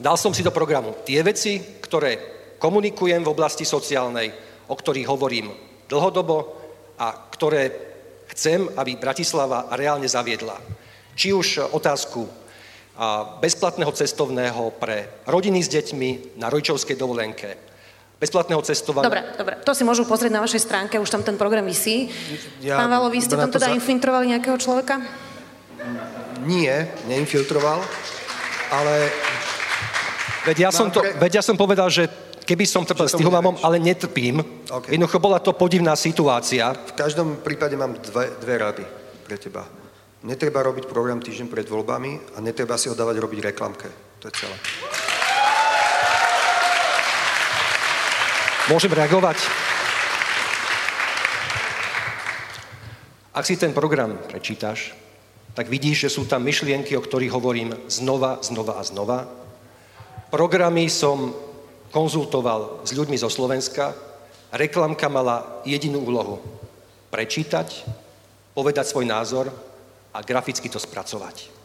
B: Dal som si do programu tie veci, ktoré komunikujem v oblasti sociálnej, o ktorých hovorím dlhodobo a ktoré chcem, aby Bratislava reálne zaviedla. Či už otázku bezplatného cestovného pre rodiny s deťmi na rodičovskej dovolenke, bezplatného cestovania.
A: Dobre, dobre. To si môžu pozrieť na vašej stránke, už tam ten program vysí. Ja, Pán Valo, vy ste tam teda za... infiltrovali nejakého človeka?
D: Nie, neinfiltroval, ale...
B: Veď ja, som to, pre... veď ja som povedal, že keby som trpel s tým mamom, ale netrpím. Okay. Jednoducho bola to podivná situácia.
D: V každom prípade mám dve, dve rady pre teba. Netreba robiť program týždeň pred voľbami a netreba si ho dávať robiť reklamke. To je celé.
B: Môžem reagovať? Ak si ten program prečítaš, tak vidíš, že sú tam myšlienky, o ktorých hovorím znova, znova a znova. Programy som konzultoval s ľuďmi zo Slovenska. Reklamka mala jedinú úlohu. Prečítať, povedať svoj názor a graficky to spracovať.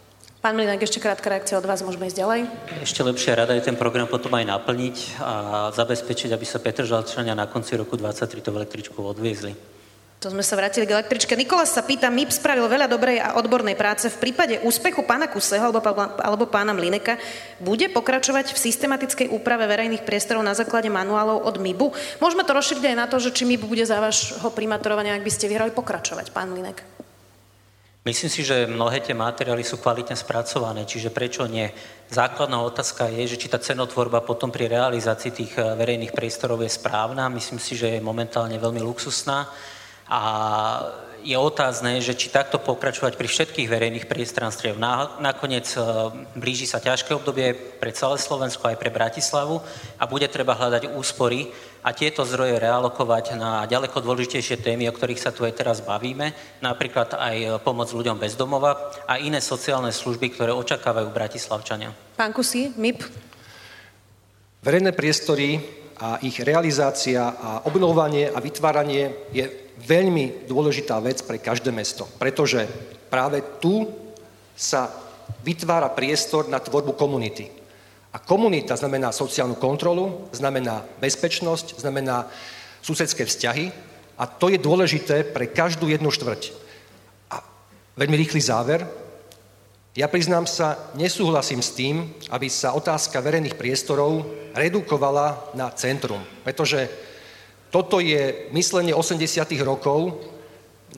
A: Pán Mlinak, ešte krátka reakcia od vás, môžeme ísť ďalej?
C: Ešte lepšia rada je ten program potom aj naplniť a zabezpečiť, aby sa Petr Žalčania na konci roku 23 to električku odviezli.
A: To sme sa vrátili k električke. Nikolás sa pýta, MIP spravil veľa dobrej a odbornej práce. V prípade úspechu pána Kuseho alebo, alebo pána Mlineka bude pokračovať v systematickej úprave verejných priestorov na základe manuálov od MIBu? Môžeme to rozšíriť aj na to, že či MIB bude za vášho primatorovania, ak by ste vyhrali, pokračovať, pán Mlinek.
C: Myslím si, že mnohé tie materiály sú kvalitne spracované, čiže prečo nie? Základná otázka je, že či tá cenotvorba potom pri realizácii tých eh, verejných priestorov je správna. Myslím si, že je momentálne veľmi luxusná A je otázne, že či takto pokračovať pri všetkých verejných priestranstiev. Nakoniec e, blíži sa ťažké obdobie pre celé Slovensko aj pre Bratislavu a bude treba hľadať úspory a tieto zdroje realokovať na ďaleko dôležitejšie témy, o ktorých sa tu aj teraz bavíme, napríklad aj pomoc ľuďom bez domova a iné sociálne služby, ktoré očakávajú Bratislavčania.
A: Pán Kusy, MIP.
B: Verejné priestory a ich realizácia a obnovovanie a vytváranie je veľmi dôležitá vec pre každé mesto, pretože práve tu sa vytvára priestor na tvorbu komunity. A komunita znamená sociálnu kontrolu, znamená bezpečnosť, znamená susedské vzťahy a to je dôležité pre každú jednu štvrť. A veľmi rýchly záver. Ja priznám sa, nesúhlasím s tým, aby sa otázka verejných priestorov redukovala na centrum, pretože toto je myslenie 80. rokov,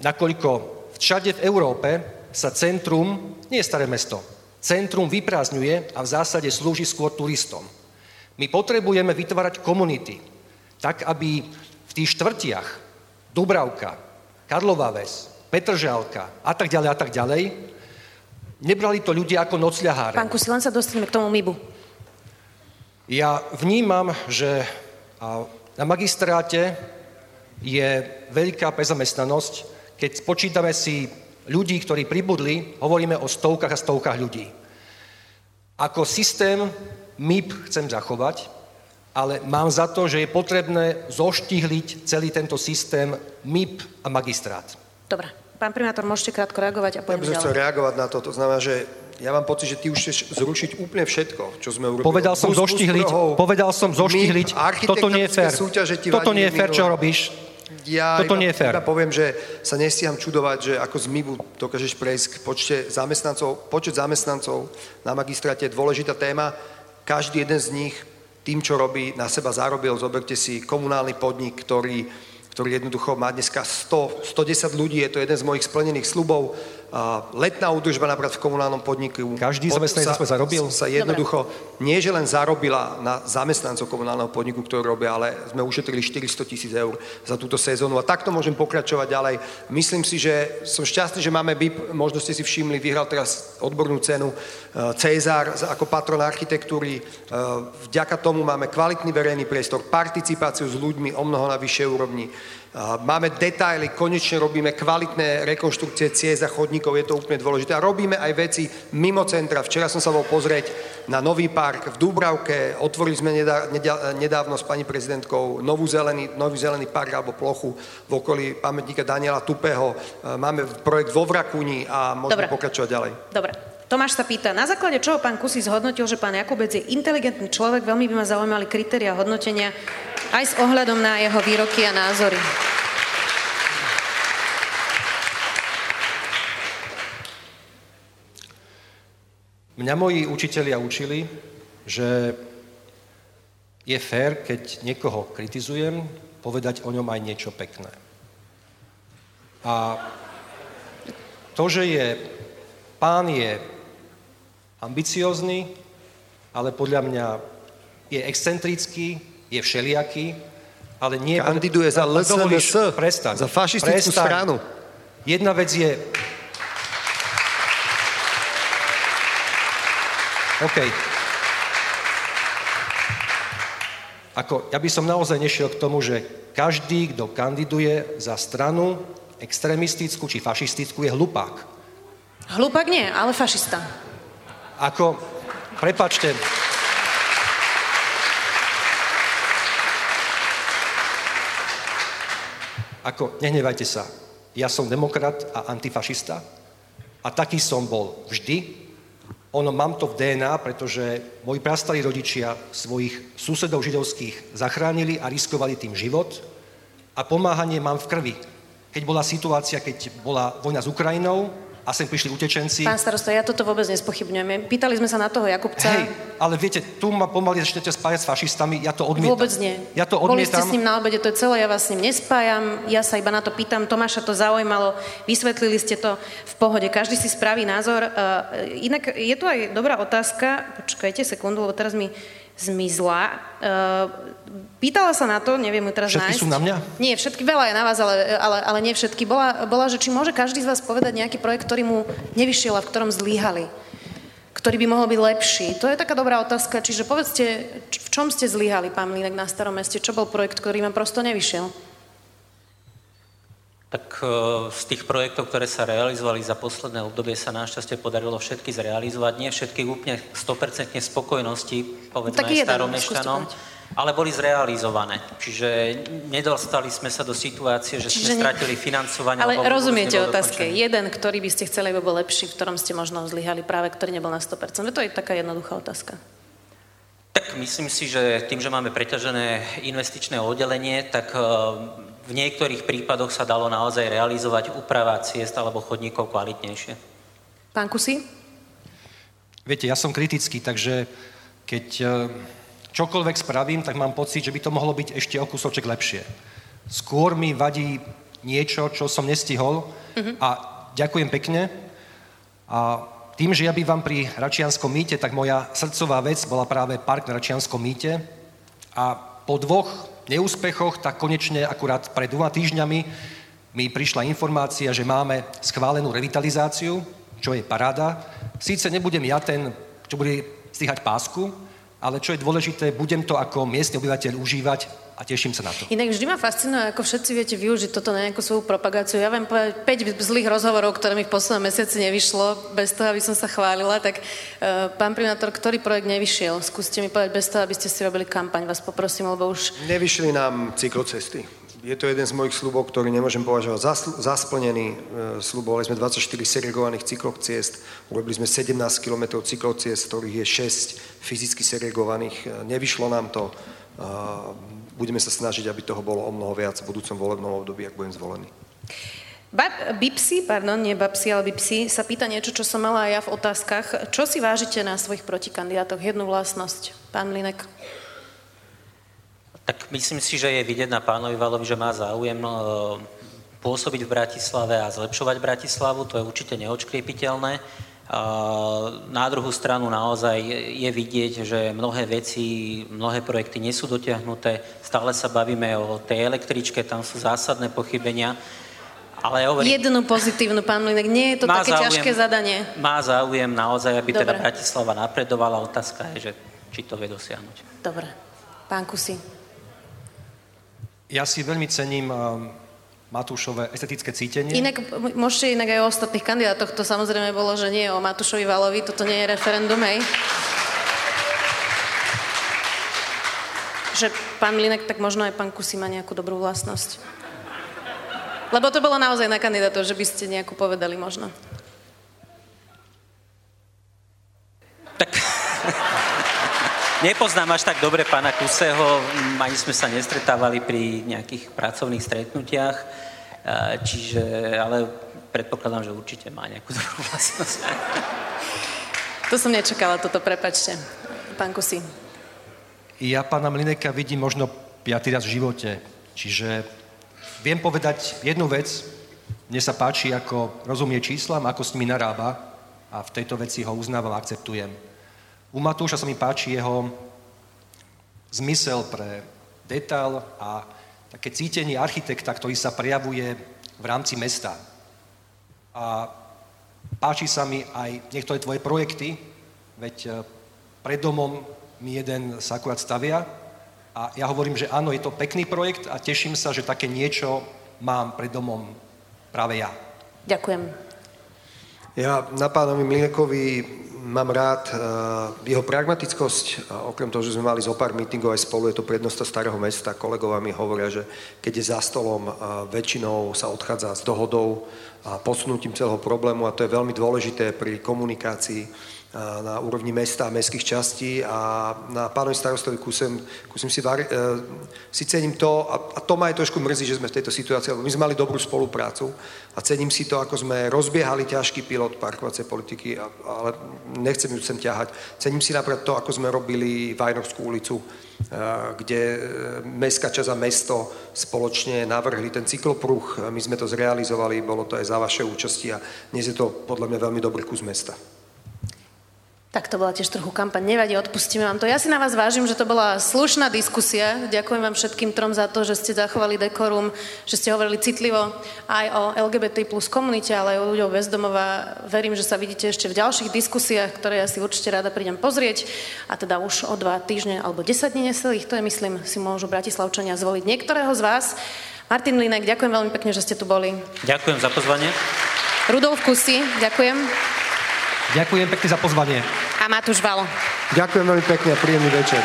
B: nakoľko všade v Európe sa centrum, nie je staré mesto, centrum vyprázdňuje a v zásade slúži skôr turistom. My potrebujeme vytvárať komunity, tak aby v tých štvrtiach Dubravka, Karlová Ves, Petržalka a tak ďalej a tak ďalej, nebrali to ľudia ako nocľaháre.
A: Pán Kusi, len sa dostaneme k tomu MIBu.
B: Ja vnímam, že na magistráte je veľká prezamestnanosť. Keď spočítame si ľudí, ktorí pribudli, hovoríme o stovkách a stovkách ľudí. Ako systém MIP chcem zachovať, ale mám za to, že je potrebné zoštihliť celý tento systém MIP a magistrát.
A: Dobre. Pán primátor, môžete krátko reagovať a
D: poďme ja by som chcel reagovať na to. To znamená, že ja mám pocit, že ty už chceš zrušiť úplne všetko, čo sme urobili.
B: Povedal som zoštihliť, povedal som zoštihliť, toto nie je fér. Toto nie je fér, čo robíš.
D: Ja Toto nie je fér. Ja poviem, že sa nestíham čudovať, že ako z MIBu dokážeš prejsť k počte zamestnancov. Počet zamestnancov na magistráte je dôležitá téma. Každý jeden z nich tým, čo robí, na seba zarobil. Zoberte si komunálny podnik, ktorý ktorý jednoducho má dneska 100, 110 ľudí, je to jeden z mojich splnených slubov. Letná údržba napríklad v komunálnom podniku.
B: Každý zamestnanec sa, zarobil?
D: Sa jednoducho, Dobre. nie že len zarobila na zamestnancov komunálneho podniku, ktorý robia, ale sme ušetrili 400 tisíc eur za túto sezónu a takto môžem pokračovať ďalej. Myslím si, že som šťastný, že máme BIP, možno ste si všimli, vyhral teraz odbornú cenu e, Cezar ako patron architektúry. E, vďaka tomu máme kvalitný verejný priestor, participáciu s ľuďmi o mnoho na vyššej úrovni. Máme detaily, konečne robíme kvalitné rekonštrukcie ciest a chodníkov, je to úplne dôležité. A robíme aj veci mimo centra. Včera som sa bol pozrieť na nový park v Dúbravke, otvorili sme nedávno s pani prezidentkou novú zelený, nový zelený park alebo plochu v okolí pamätníka Daniela Tupého. Máme projekt vo Vrakuni a môžeme Dobre. pokračovať ďalej.
A: Dobre. Tomáš sa pýta, na základe čoho pán Kusy zhodnotil, že pán Jakubec je inteligentný človek, veľmi by ma zaujímali kritéria hodnotenia aj s ohľadom na jeho výroky a názory.
B: Mňa moji učitelia učili, že je fér, keď niekoho kritizujem, povedať o ňom aj niečo pekné. A to, že je, pán je ambiciózny, ale podľa mňa je excentrický, je všelijaký, ale nie...
D: Kandiduje za LSNS,
B: prestaň,
D: za fašistickú prestaň. stranu.
B: Jedna vec je... OK. Ako, ja by som naozaj nešiel k tomu, že každý, kto kandiduje za stranu extrémistickú či fašistickú, je hlupák.
A: Hlupák nie, ale fašista.
B: Ako, prepačte, ako, nehnevajte sa, ja som demokrat a antifašista a taký som bol vždy. Ono, mám to v DNA, pretože moji prastarí rodičia svojich susedov židovských zachránili a riskovali tým život a pomáhanie mám v krvi. Keď bola situácia, keď bola vojna s Ukrajinou, a sem prišli utečenci.
A: Pán starosta, ja toto vôbec nespochybňujem. Pýtali sme sa na toho Jakubca.
B: Hej, ale viete, tu ma pomaly začnete spájať s fašistami, ja to odmietam.
A: Vôbec nie.
B: Ja to odmietam.
A: Boli ste s ním na obede, to je celé, ja vás s ním nespájam, ja sa iba na to pýtam, Tomáša to zaujímalo, vysvetlili ste to v pohode, každý si spraví názor. Uh, inak je tu aj dobrá otázka, počkajte sekundu, lebo teraz mi zmizla. Pýtala sa na to, neviem ju teraz
B: všetky
A: nájsť.
B: sú na mňa?
A: Nie, všetky, veľa je na vás, ale, ale, ale nie všetky. Bola, bola, že či môže každý z vás povedať nejaký projekt, ktorý mu nevyšiel a v ktorom zlíhali ktorý by mohol byť lepší? To je taká dobrá otázka. Čiže povedzte, v čom ste zlyhali, pán Mlínek, na Starom meste? Čo bol projekt, ktorý vám prosto nevyšiel?
C: Tak e, z tých projektov, ktoré sa realizovali za posledné obdobie, sa našťastie podarilo všetky zrealizovať. Nie všetky úplne 100% spokojnosti, povedzme
A: tak aj
C: staromešťanom ale boli zrealizované. Čiže nedostali sme sa do situácie, že Čiže sme stratili financovanie.
A: Ale rozumiete otázke. Dokončený. Jeden, ktorý by ste chceli, aby bol lepší, v ktorom ste možno zlyhali práve, ktorý nebol na 100%. To je taká jednoduchá otázka.
C: Tak myslím si, že tým, že máme preťažené investičné oddelenie, tak e, v niektorých prípadoch sa dalo naozaj realizovať úprava ciest alebo chodníkov kvalitnejšie.
A: Pán Kusy?
B: Viete, ja som kritický, takže keď e, čokoľvek spravím, tak mám pocit, že by to mohlo byť ešte o kúsoček lepšie. Skôr mi vadí niečo, čo som nestihol uh-huh. a ďakujem pekne. A tým, že ja bývam pri Račianskom mýte, tak moja srdcová vec bola práve park na Račianskom mýte. A po dvoch neúspechoch, tak konečne akurát pred dvoma týždňami mi prišla informácia, že máme schválenú revitalizáciu, čo je paráda. Síce nebudem ja ten, čo bude stíhať pásku, ale čo je dôležité, budem to ako miestny obyvateľ užívať a teším sa na to.
A: Inak vždy ma fascinuje, ako všetci viete využiť toto na nejakú svoju propagáciu. Ja viem povedať 5 zlých rozhovorov, ktoré mi v poslednom mesiaci nevyšlo, bez toho, aby som sa chválila. Tak uh, pán primátor, ktorý projekt nevyšiel? Skúste mi povedať bez toho, aby ste si robili kampaň, vás poprosím, lebo už...
D: Nevyšli nám cyklocesty. Je to jeden z mojich slubov, ktorý nemôžem považovať za, za splnený. E, slubovali sme 24 segregovaných cyklociest, urobili sme 17 km cyklociest, ktorých je 6 fyzicky segregovaných. E, nevyšlo nám to. Budeme sa snažiť, aby toho bolo o mnoho viac v budúcom volebnom období, ak budem zvolený.
A: Bab, Bipsi, pardon, nie Babsi, ale Bipsi, sa pýta niečo, čo som mala aj ja v otázkach. Čo si vážite na svojich protikandidátoch? Jednu vlastnosť. Pán Linek.
C: Tak myslím si, že je vidieť na pánovi Valovi, že má záujem e, pôsobiť v Bratislave a zlepšovať Bratislavu, to je určite neočkriepiteľné. Na druhú stranu naozaj je vidieť, že mnohé veci, mnohé projekty nie sú dotiahnuté. Stále sa bavíme o tej električke, tam sú zásadné pochybenia. Ale hovorím,
A: Jednu pozitívnu, pán Mlinek, nie je to také záujem, ťažké zadanie.
C: Má záujem naozaj, aby teda Dobre. teda Bratislava napredovala. Otázka je, že či to vie dosiahnuť.
A: Dobre. Pán Kusy.
B: Ja si veľmi cením um, Matúšové estetické cítenie.
A: Inak, môžete inak aj o ostatných kandidátoch, to samozrejme bolo, že nie o Matúšovi Valovi, toto nie je referendum, hej. Že pán Linek, tak možno aj pán Kusy má nejakú dobrú vlastnosť. Lebo to bolo naozaj na kandidátov, že by ste nejakú povedali možno.
C: Tak Nepoznám až tak dobre pána Kuseho, ani sme sa nestretávali pri nejakých pracovných stretnutiach, e, čiže, ale predpokladám, že určite má nejakú dobrú vlastnosť.
A: To som nečakala, toto, prepačte. Pán Kusy.
B: Ja pána Mlineka vidím možno piatý raz v živote, čiže viem povedať jednu vec, mne sa páči, ako rozumie číslam, ako s nimi narába a v tejto veci ho uznávam a akceptujem. U Matúša sa mi páči jeho zmysel pre detail a také cítenie architekta, ktorý sa prejavuje v rámci mesta. A páči sa mi aj niektoré tvoje projekty, veď e, pred domom mi jeden sa akurát stavia a ja hovorím, že áno, je to pekný projekt a teším sa, že také niečo mám pred domom práve ja.
A: Ďakujem.
D: Ja na pánovi Mlinekovi mám rád uh, jeho pragmatickosť. Okrem toho, že sme mali zo pár mítingov aj spolu, je to prednosta starého mesta. Kolegovia mi hovoria, že keď je za stolom, uh, väčšinou sa odchádza s dohodou a posunutím celého problému a to je veľmi dôležité pri komunikácii na úrovni mesta a mestských častí a na pánovi starostovi kusem, kusem si, var, e, si cením to a, a to ma aj trošku mrzí, že sme v tejto situácii, lebo my sme mali dobrú spoluprácu a cením si to, ako sme rozbiehali ťažký pilot parkovacej politiky, a, ale nechcem ju sem ťahať. Cením si napríklad to, ako sme robili Vajnovskú ulicu, kde e, mestská časť a mesto spoločne navrhli ten cyklopruh. My sme to zrealizovali, bolo to aj za vaše účasti a dnes je to podľa mňa veľmi dobrý kus mesta.
A: Tak to bola tiež trochu kampaň. Nevadí, odpustíme vám to. Ja si na vás vážim, že to bola slušná diskusia. Ďakujem vám všetkým trom za to, že ste zachovali dekorum, že ste hovorili citlivo aj o LGBT plus komunite, ale aj o ľuďov bezdomova. Verím, že sa vidíte ešte v ďalších diskusiách, ktoré ja si určite rada prídem pozrieť. A teda už o dva týždne alebo 10 dní neselých, to je myslím, si môžu Bratislavčania zvoliť niektorého z vás. Martin Linek, ďakujem veľmi pekne, že ste tu boli.
C: Ďakujem za pozvanie.
A: Rudolf Kusy, ďakujem.
B: Ďakujem pekne za pozvanie.
A: A Matúš Valo.
D: Ďakujem veľmi pekne a príjemný večer.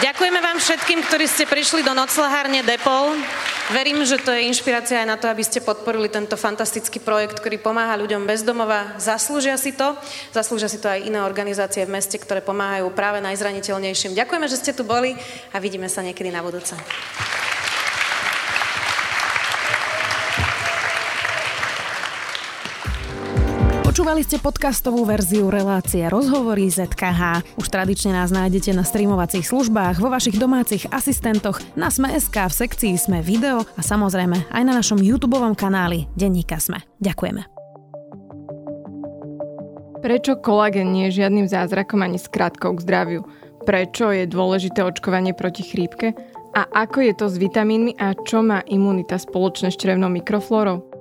A: Ďakujeme vám všetkým, ktorí ste prišli do noclahárne Depol. Verím, že to je inšpirácia aj na to, aby ste podporili tento fantastický projekt, ktorý pomáha ľuďom bezdomova. Zaslúžia si to. Zaslúžia si to aj iné organizácie v meste, ktoré pomáhajú práve najzraniteľnejším. Ďakujeme, že ste tu boli a vidíme sa niekedy na budúce. Počúvali ste podcastovú verziu relácie Rozhovory ZKH. Už tradične nás nájdete na streamovacích službách, vo vašich domácich asistentoch, na Sme.sk, v sekcii Sme video a samozrejme aj na našom YouTube kanáli Denníka Sme. Ďakujeme.
E: Prečo kolagén nie je žiadnym zázrakom ani skratkou k zdraviu? Prečo je dôležité očkovanie proti chrípke? A ako je to s vitamínmi a čo má imunita spoločné s črevnou mikroflórou?